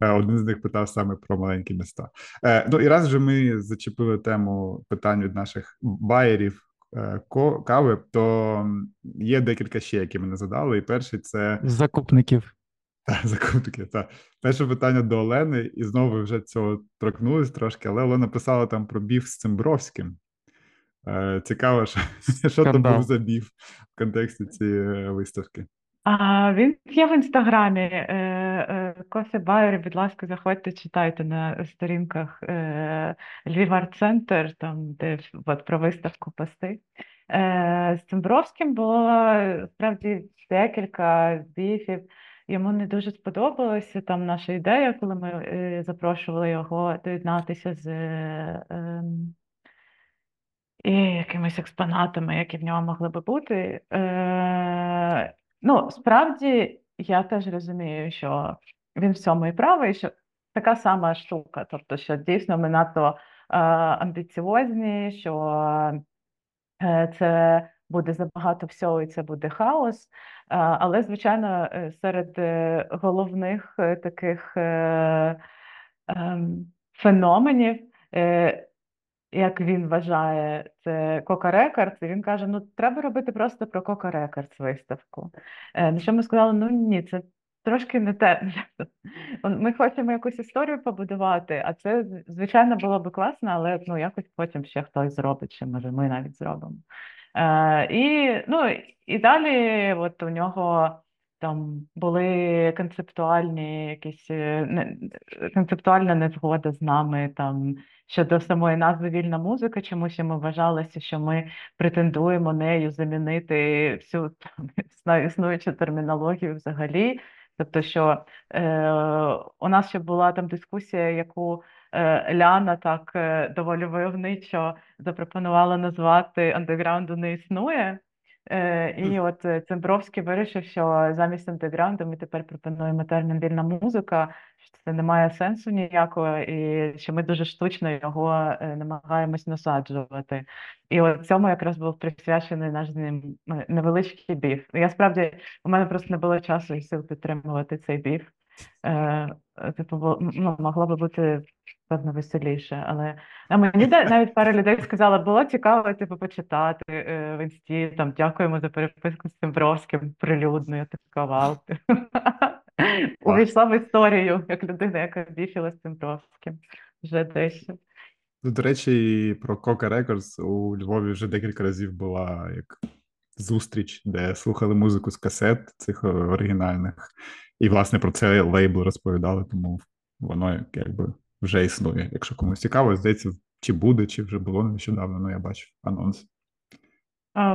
S1: е, один з них питав саме про маленькі міста. Е, Ну і раз вже ми зачепили тему питань від наших байерів е, кави, то є декілька ще, які ми не задали. І перший це
S2: Закупників.
S1: та, закупки. Та. Перше питання до Олени, і знову вже цього торкнулись трошки, але Олена писала там про біф з Цимбровським. Е, Цікаво, що, що то був за біф в контексті цієї е, виставки.
S4: А, він є в інстаграмі. Е, е, Байер, будь ласка, заходьте, читайте на сторінках Львів Арт Центр, там, де от, про виставку пости. З Цимбровським було справді декілька біфів. Йому не дуже сподобалася там наша ідея, коли ми е, запрошували його доєднатися з е, ем, і якимись експонатами, які в нього могли би бути. Е, ну, справді, я теж розумію, що він в цьому і правий, що така сама штука. Тобто, що дійсно ми надто е, амбіціозні, що е, це буде забагато всього і це буде хаос. Е, але, звичайно, е, серед е, головних е, таких е, ем, феноменів. е, як він вважає, це Koka Records, і він каже: ну треба робити просто про Koka Records виставку. Е, на що ми сказали: ну ні, це трошки не те. Ми хочемо якусь історію побудувати, а це, звичайно, було би класно, але ну, якось потім ще хтось зробить, чи може ми навіть зробимо. Е, і, ну, і далі от у нього. Там були концептуальні якісь е, концептуальна незгода з нами там щодо самої назви вільна музика. Чомусь йому вважалося, що ми претендуємо нею замінити всю там, існуючу термінологію взагалі. Тобто, що е, у нас ще була там дискусія, яку е, Ляна так е, доволі войовничо запропонувала назвати андеграунду не існує. Е, і от е, Цимбровський вирішив, що замість андеграунду ми тепер пропонуємо термін вільна музика, що це не має сенсу ніякого, і що ми дуже штучно його е, намагаємось насаджувати. І от цьому якраз був присвячений наш з ним невеличкий біф. Я справді у мене просто не було часу і сил підтримувати цей біф. Е, типу, ну, могло би бути певно веселіше, але а мені навіть пара людей сказала, було цікаво типу, почитати е, в інсті, там дякуємо за переписку з Цимбровським прилюдно, я така вау. Увійшла в історію як людина, яка біфіла з Цимбровським вже дещо.
S1: Ну, До речі, про Coca Records у Львові вже декілька разів була як зустріч, де слухали музику з касет цих е, оригінальних. І, власне, про це лейбл розповідали, тому воно якби вже існує. Якщо комусь цікаво, здається, чи буде, чи вже було нещодавно, ну я бачив анонс.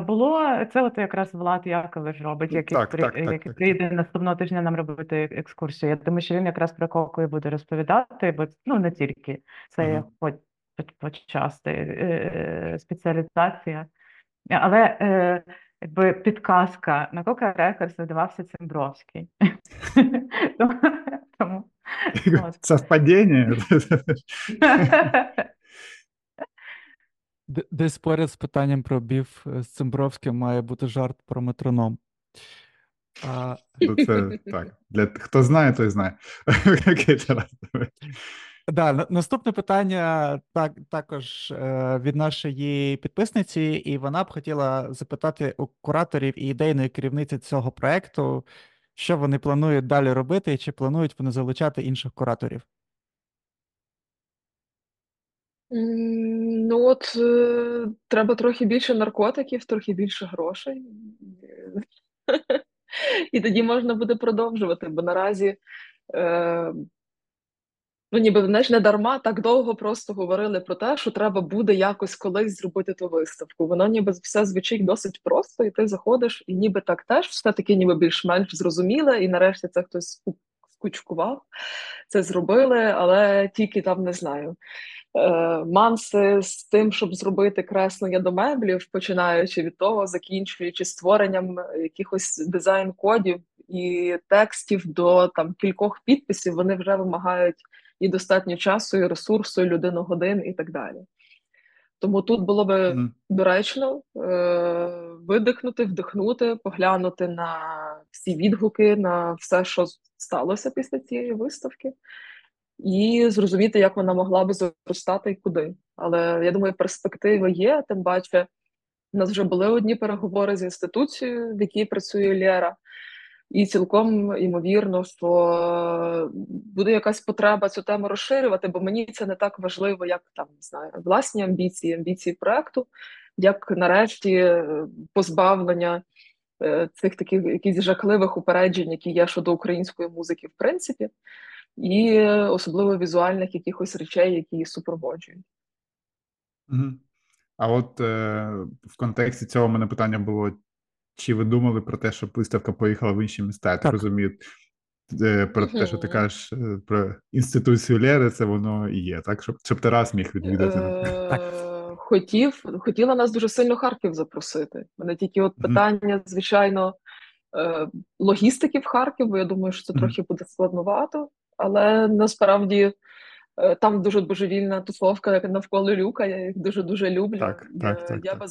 S4: Було це от якраз Влад Яковлев робить, який,
S1: Так,
S4: при,
S1: так, так,
S4: який
S1: так,
S4: приїде наступного тижня нам робити екскурсію. Я думаю, що він якраз про коку і буде розповідати, бо ну не тільки це по, по, почасти е, спеціалізація. Але е, якби підказка на Koka Records видавався Цимбровський.
S2: Д- Десь поряд з питанням про біф е, з Цимбровським має бути жарт про метроном. А,
S1: Ну, Це так. Для хто знає, той знає.
S2: Да, наступне питання так, також е, від нашої підписниці, і вона б хотіла запитати у кураторів і ідейної керівниці цього проекту, що вони планують далі робити, і чи планують вони залучати інших кураторів.
S3: Ну, от е, треба трохи більше наркотиків, трохи більше грошей. І тоді можна буде продовжувати, бо наразі, е, ну ніби знаєш, не дарма так довго просто говорили про те, що треба буде якось колись зробити ту виставку. Воно ніби все звучить досить просто, і ти заходиш, і ніби так теж все таки ніби більш-менш зрозуміле, і нарешті це хтось скучкував, це зробили, але тільки там не знаю. Е, манси з тим, щоб зробити креслення до меблів, починаючи від того, закінчуючи створенням якихось дизайн-кодів і текстів до там кількох підписів, вони вже вимагають і достатньо часу, і ресурсу, і людину-годин, і так далі. Тому тут було би mm. доречно е, видихнути, вдихнути, поглянути на всі відгуки, на все, що сталося після цієї виставки і зрозуміти, як вона могла би зростати і куди. Але я думаю, перспективи є. Тим паче, у нас вже були одні переговори з інституцією, в якій працює Лєра. І цілком ймовірно, що буде якась потреба цю тему розширювати, бо мені це не так важливо, як там не знаю, власні амбіції, амбіції проекту, як нарешті позбавлення е, цих таких якихось жахливих упереджень, які є щодо української музики, в принципі і особливо візуальних якихось речей, які її супроводжують.
S1: А от е, в контексті цього у мене питання було: чи ви думали про те, щоб виставка поїхала в інші міста? Я так розумію, е, про угу. те, що ти кажеш е, про інституцію Лєри, це воно і є, так? Щоб щоб Тарас міг відвідати.
S3: Е, хотів, Хотіла нас дуже сильно Харків запросити. Мене тільки от питання, звичайно, логістики в Харків, бо я думаю, що це трохи буде складновато але насправді там дуже божевільна тусовка як навколо люка. Я їх дуже дуже люблю.
S1: Так, так, так,
S3: я
S1: так.
S3: би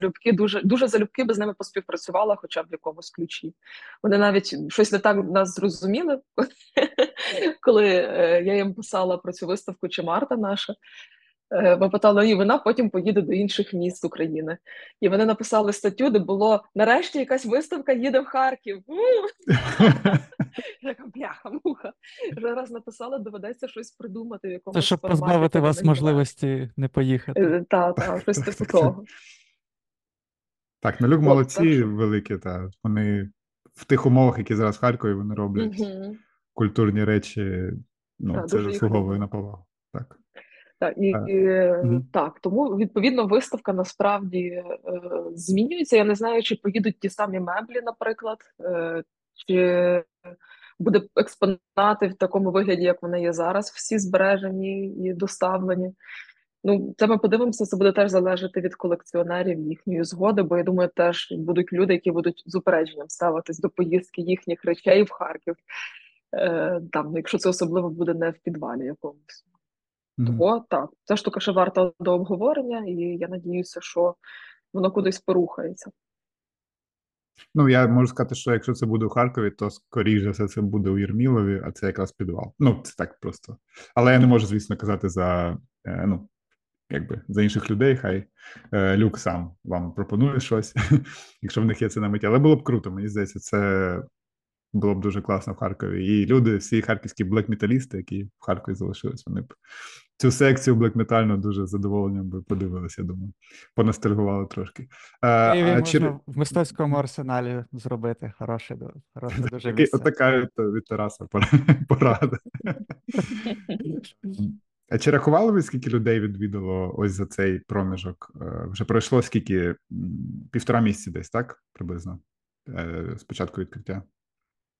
S3: залюбки дуже дуже залюбки би з ними поспівпрацювала, хоча б в якомусь ключі. Вони навіть щось не так нас зрозуміли, коли е, я їм писала про цю виставку, чи Марта наша. Е, ми питали, і вона потім поїде до інших міст України. І вони написали статтю, де було нарешті якась виставка їде в Харків. Я така бляха-муха. Вже раз написала, доведеться щось придумати. в якомусь
S2: Це щоб позбавити вас можливості не поїхати.
S3: Так, так, щось типу того.
S1: Так, Налюк молодці великі, та вони в тих умовах, які зараз в Харкові вони роблять культурні речі. Ну, це заслуговує на повагу. Так.
S3: Так, і, і mm-hmm. так, тому відповідно виставка насправді е, змінюється. Я не знаю, чи поїдуть ті самі меблі, наприклад, е, чи буде експонати в такому вигляді, як вони є зараз, всі збережені і доставлені. Ну, це ми подивимося, це буде теж залежати від колекціонерів їхньої згоди, бо я думаю, теж будуть люди, які будуть з упередженням ставитись до поїздки їхніх речей в Харків, е, там, якщо це особливо буде не в підвалі якомусь. Mm-hmm. Того так, ця штука ще варта до обговорення, і я надіюся, що воно кудись порухається.
S1: Ну, я можу сказати, що якщо це буде у Харкові, то скоріш за все це буде у Єрмілові, а це якраз підвал. Ну, це так просто. Але я не можу, звісно, казати за е, ну, якби за інших людей. Хай е, Люк сам вам пропонує щось, якщо в них є це на меті. Але було б круто, мені здається, це було б дуже класно в Харкові. І люди, всі харківські блек-металісти, які в Харкові залишились, вони б цю секцію блек-метальну дуже задоволенням би подивилися, я думаю, понастальгували трошки.
S2: А, І а, можна чи... в мистецькому арсеналі зробити хороше, хороше дуже місце.
S1: Отака від, від Тараса порада. А чи рахували ви, скільки людей відвідало ось за цей проміжок? Е, вже пройшло скільки? Півтора місяці десь, так? Приблизно е, з початку відкриття?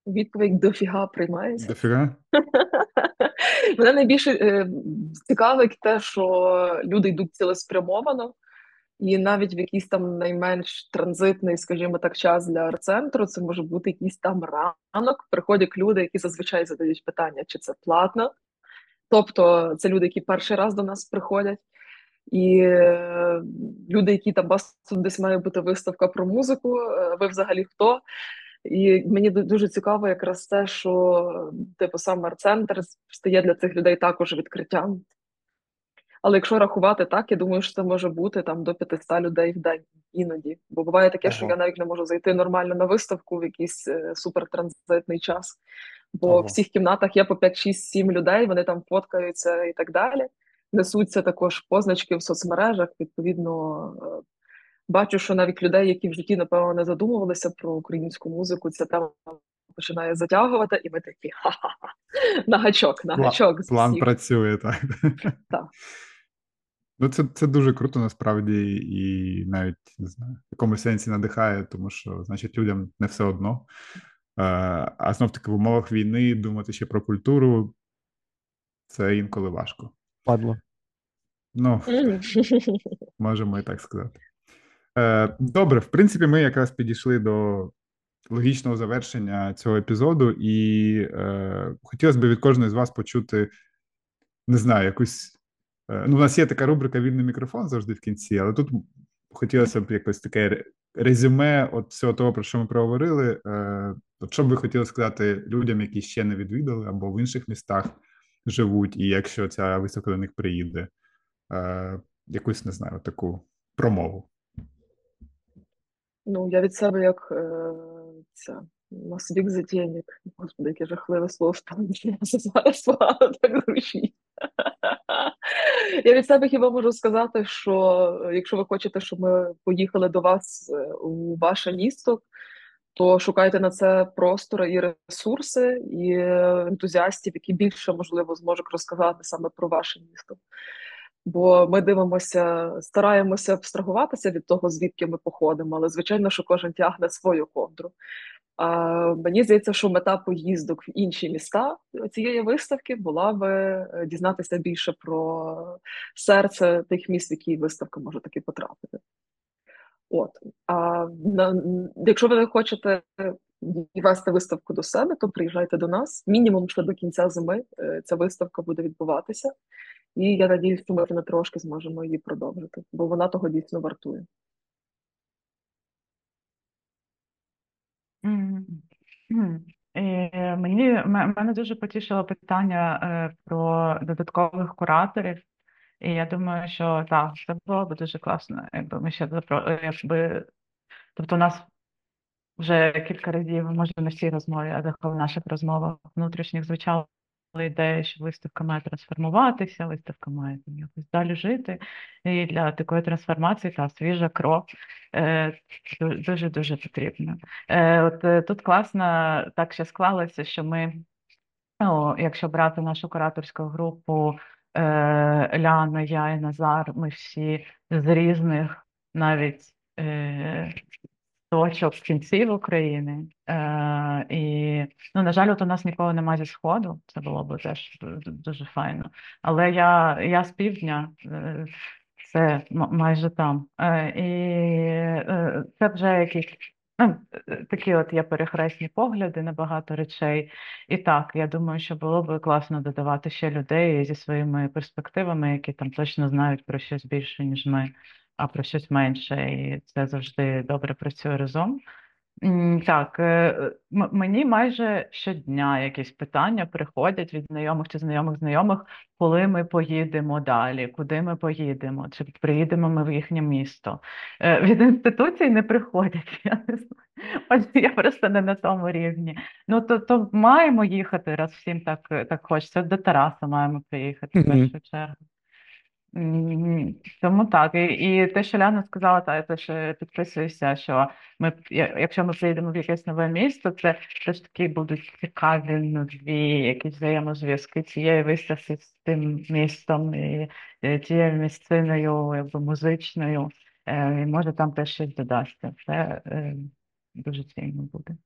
S3: Відповідь дофіга приймається.
S1: Дофіга?
S3: Мене найбільше е, цікавить те, що люди йдуть цілеспрямовано, і навіть в якийсь там найменш транзитний, скажімо так, час для арт-центру, це може бути якийсь там ранок. Приходять люди, які зазвичай задають питання, чи це платно. Тобто це люди, які перший раз до нас приходять. І е, люди, які там вас десь має бути виставка про музику, е, ви взагалі хто? І мені дуже цікаво, якраз те, що типу сам арт-центр стає для цих людей також відкриттям. Але якщо рахувати так, я думаю, що це може бути там до 500 людей в день іноді. Бо буває таке, ага. що я навіть не можу зайти нормально на виставку в якийсь е, супертранзитний час. Бо ага. в всіх кімнатах є по 5, 6, 7 людей, вони там фоткаються і так далі. несуться також позначки в соцмережах. Відповідно, е, бачу, що навіть людей, які в житті, напевно, не задумувалися про українську музику, ця тема починає затягувати, і ми такі ха-ха-ха, на гачок, на гачок.
S1: План всіх. працює, так.
S3: Так.
S1: Ну, це це дуже круто насправді, і навіть не знаю, в якомусь сенсі надихає, тому що, значить, людям не все одно. А знов таки в умовах війни думати ще про культуру це інколи важко.
S2: Падло.
S1: Ну, можемо і так сказати. Е, добре, в принципі, ми якраз підійшли до логічного завершення цього епізоду, і е, хотілося б від кожної з вас почути, не знаю, якусь. Е, ну, у нас є така рубрика Вільний мікрофон завжди в кінці, але тут хотілося б якось таке резюме от всього того, про що ми проговорили. Е, от що б ви хотіли сказати людям, які ще не відвідали або в інших містах живуть, і якщо ця виставка до них приїде, е, якусь не знаю, таку промову.
S3: Ну, я від себе як е, ця затєнік. Господи, яке жахливе слово зараз так звучить. Я від себе хіба можу сказати, що якщо ви хочете, щоб ми поїхали до вас е, у ваше місто, то шукайте на це простори і ресурси, і ентузіастів, які більше можливо зможуть розказати саме про ваше місто. Бо ми дивимося, стараємося абстрагуватися від того, звідки ми походимо, але звичайно, що кожен тягне свою ковдру. Мені здається, що мета поїздок в інші міста цієї виставки була би е, дізнатися більше про серце тих міст, в які виставка може таки потрапити. От а на якщо ви хочете вести виставку до себе, то приїжджайте до нас. Мінімум ще до кінця зими е, ця виставка буде відбуватися, і я надіюсь, що ми не трошки зможемо її продовжити, бо вона того дійсно вартує.
S4: Е, мені мене дуже потішило питання е, про додаткових кураторів. І я думаю, що так, це було б дуже класно, якби ми ще запро... якби тобто у нас вже кілька разів, може на всій розмові, а в наших розмовах внутрішніх звучало ідея, що виставка має трансформуватися, виставка має якось далі жити. І для такої трансформації та свіжа кров дуже дуже потрібна. Е, от е, тут класно так ще склалося, що ми, ну, якщо брати нашу кураторську групу. Е, Ляна, я і Назар, ми всі з різних навіть е, точок кінців України. Е, І, ну, на жаль, от у нас нікого немає зі Сходу, це було б теж дуже файно. Але я я з півдня, це майже там. Е, І е, це вже якісь Ну, такі от є перехресні погляди на багато речей. І так, я думаю, що було б класно додавати ще людей зі своїми перспективами, які там точно знають про щось більше, ніж ми, а про щось менше. І це завжди добре працює разом. Так, е, мені майже щодня якісь питання приходять від знайомих чи знайомих знайомих, коли ми поїдемо далі, куди ми поїдемо, чи приїдемо ми в їхнє місто. Е, від інституцій не приходять. Я не знаю. я просто не на тому рівні. Ну то то маємо їхати, раз всім так так хочеться. До Тараса маємо приїхати в першу чергу. Тому так. І, і те, що Ляна сказала, та я теж підписуюся, що ми, якщо ми приїдемо в якесь нове місто, це теж такі будуть цікаві нові якісь взаємозв'язки цієї виставки з тим містом і тією місциною, якби музичною. Е, і може там теж щось додасться. Це е, дуже цінно буде.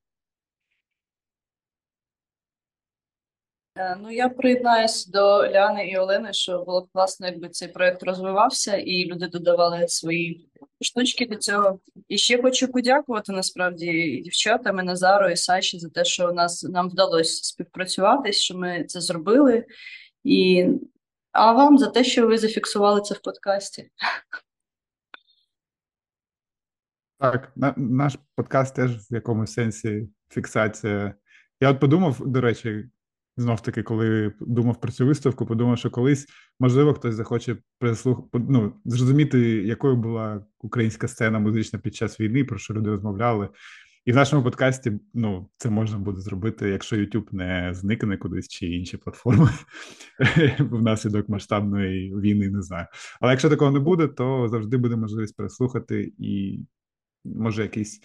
S5: Ну, я приєднаюсь до Ляни і Олени, що було б класно, якби цей проект розвивався і люди додавали свої штучки до цього. І ще хочу подякувати насправді і дівчатам, і Назару, і Саші за те, що нас нам вдалося співпрацювати, що ми це зробили. І а вам за те, що ви зафіксували це в подкасті.
S1: Так, на, наш подкаст теж в якомусь сенсі фіксація. Я от подумав, до речі, знов таки, коли думав про цю виставку, подумав, що колись можливо хтось захоче прислух... ну, зрозуміти, якою була українська сцена музична під час війни, про що люди розмовляли. І в нашому подкасті ну, це можна буде зробити, якщо YouTube не зникне кудись чи інші платформи внаслідок масштабної війни, не знаю. Але якщо такого не буде, то завжди буде можливість переслухати і може якийсь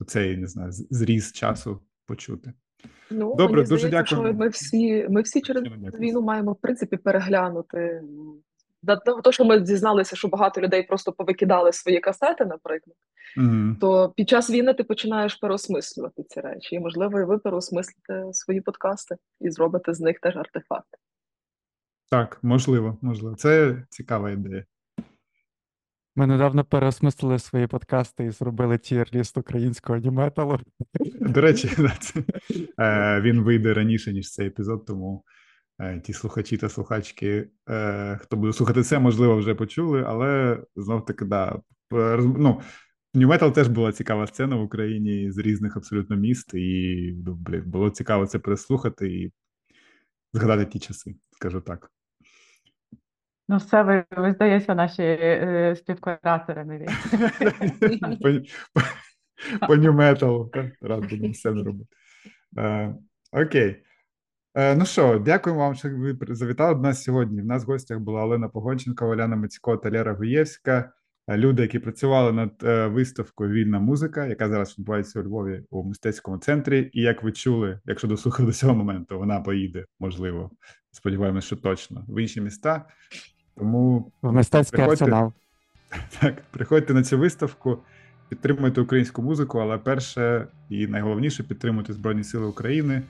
S1: оцей не знаю, зріз часу почути.
S3: Ну,
S1: Добре,
S3: мені
S1: дуже
S3: здається,
S1: дякую.
S3: що ми всі, ми всі через
S1: Дякую.
S3: війну маємо в принципі переглянути. То, що ми дізналися, що багато людей просто повикидали свої касети, наприклад,
S1: Мгм.
S3: то під час війни ти починаєш переосмислювати ці речі. І, можливо, і ви переосмислите свої подкасти і зробите з них теж артефакт.
S1: Так, можливо, можливо. Це цікава ідея.
S2: Ми недавно переосмислили свої подкасти і зробили tier-list українського ню-металу.
S1: До речі, е, він вийде раніше, ніж цей епізод, тому е, ті слухачі та слухачки, е, хто буде слухати це, можливо, вже почули, але знов таки, да, ню-метал теж була цікава сцена в Україні з різних абсолютно міст, і ну, блін, було цікаво це переслухати і згадати ті часи, скажу так.
S4: Ну, все, ви, ви здається, наші е, співкуратори нові.
S1: по, та, Рад будемо все робити. Е, окей. Е, ну що, дякуємо вам, що ви завітали до нас сьогодні. В нас в гостях була Олена Погонченко, Оляна Мицько та Лера Гуєвська. Е, Люди, які працювали над виставкою Вільна музика, яка зараз відбувається у Львові у мистецькому центрі. І як ви чули, якщо дослухали до цього моменту, вона поїде, можливо, сподіваємося, що точно в інші міста. Тому
S2: В мистецький
S1: Приходьте.
S2: арсенал.
S1: так, приходьте на цю виставку, підтримуйте українську музику, але перше і найголовніше підтримуйте Збройні Сили України.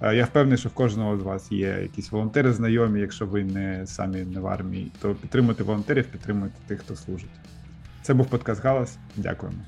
S1: Я впевнений, що в кожного з вас є якісь волонтери знайомі, якщо ви не самі не в армії, то підтримуйте волонтерів, підтримуйте тих, хто служить. Це був подкаст Галас. Дякуємо.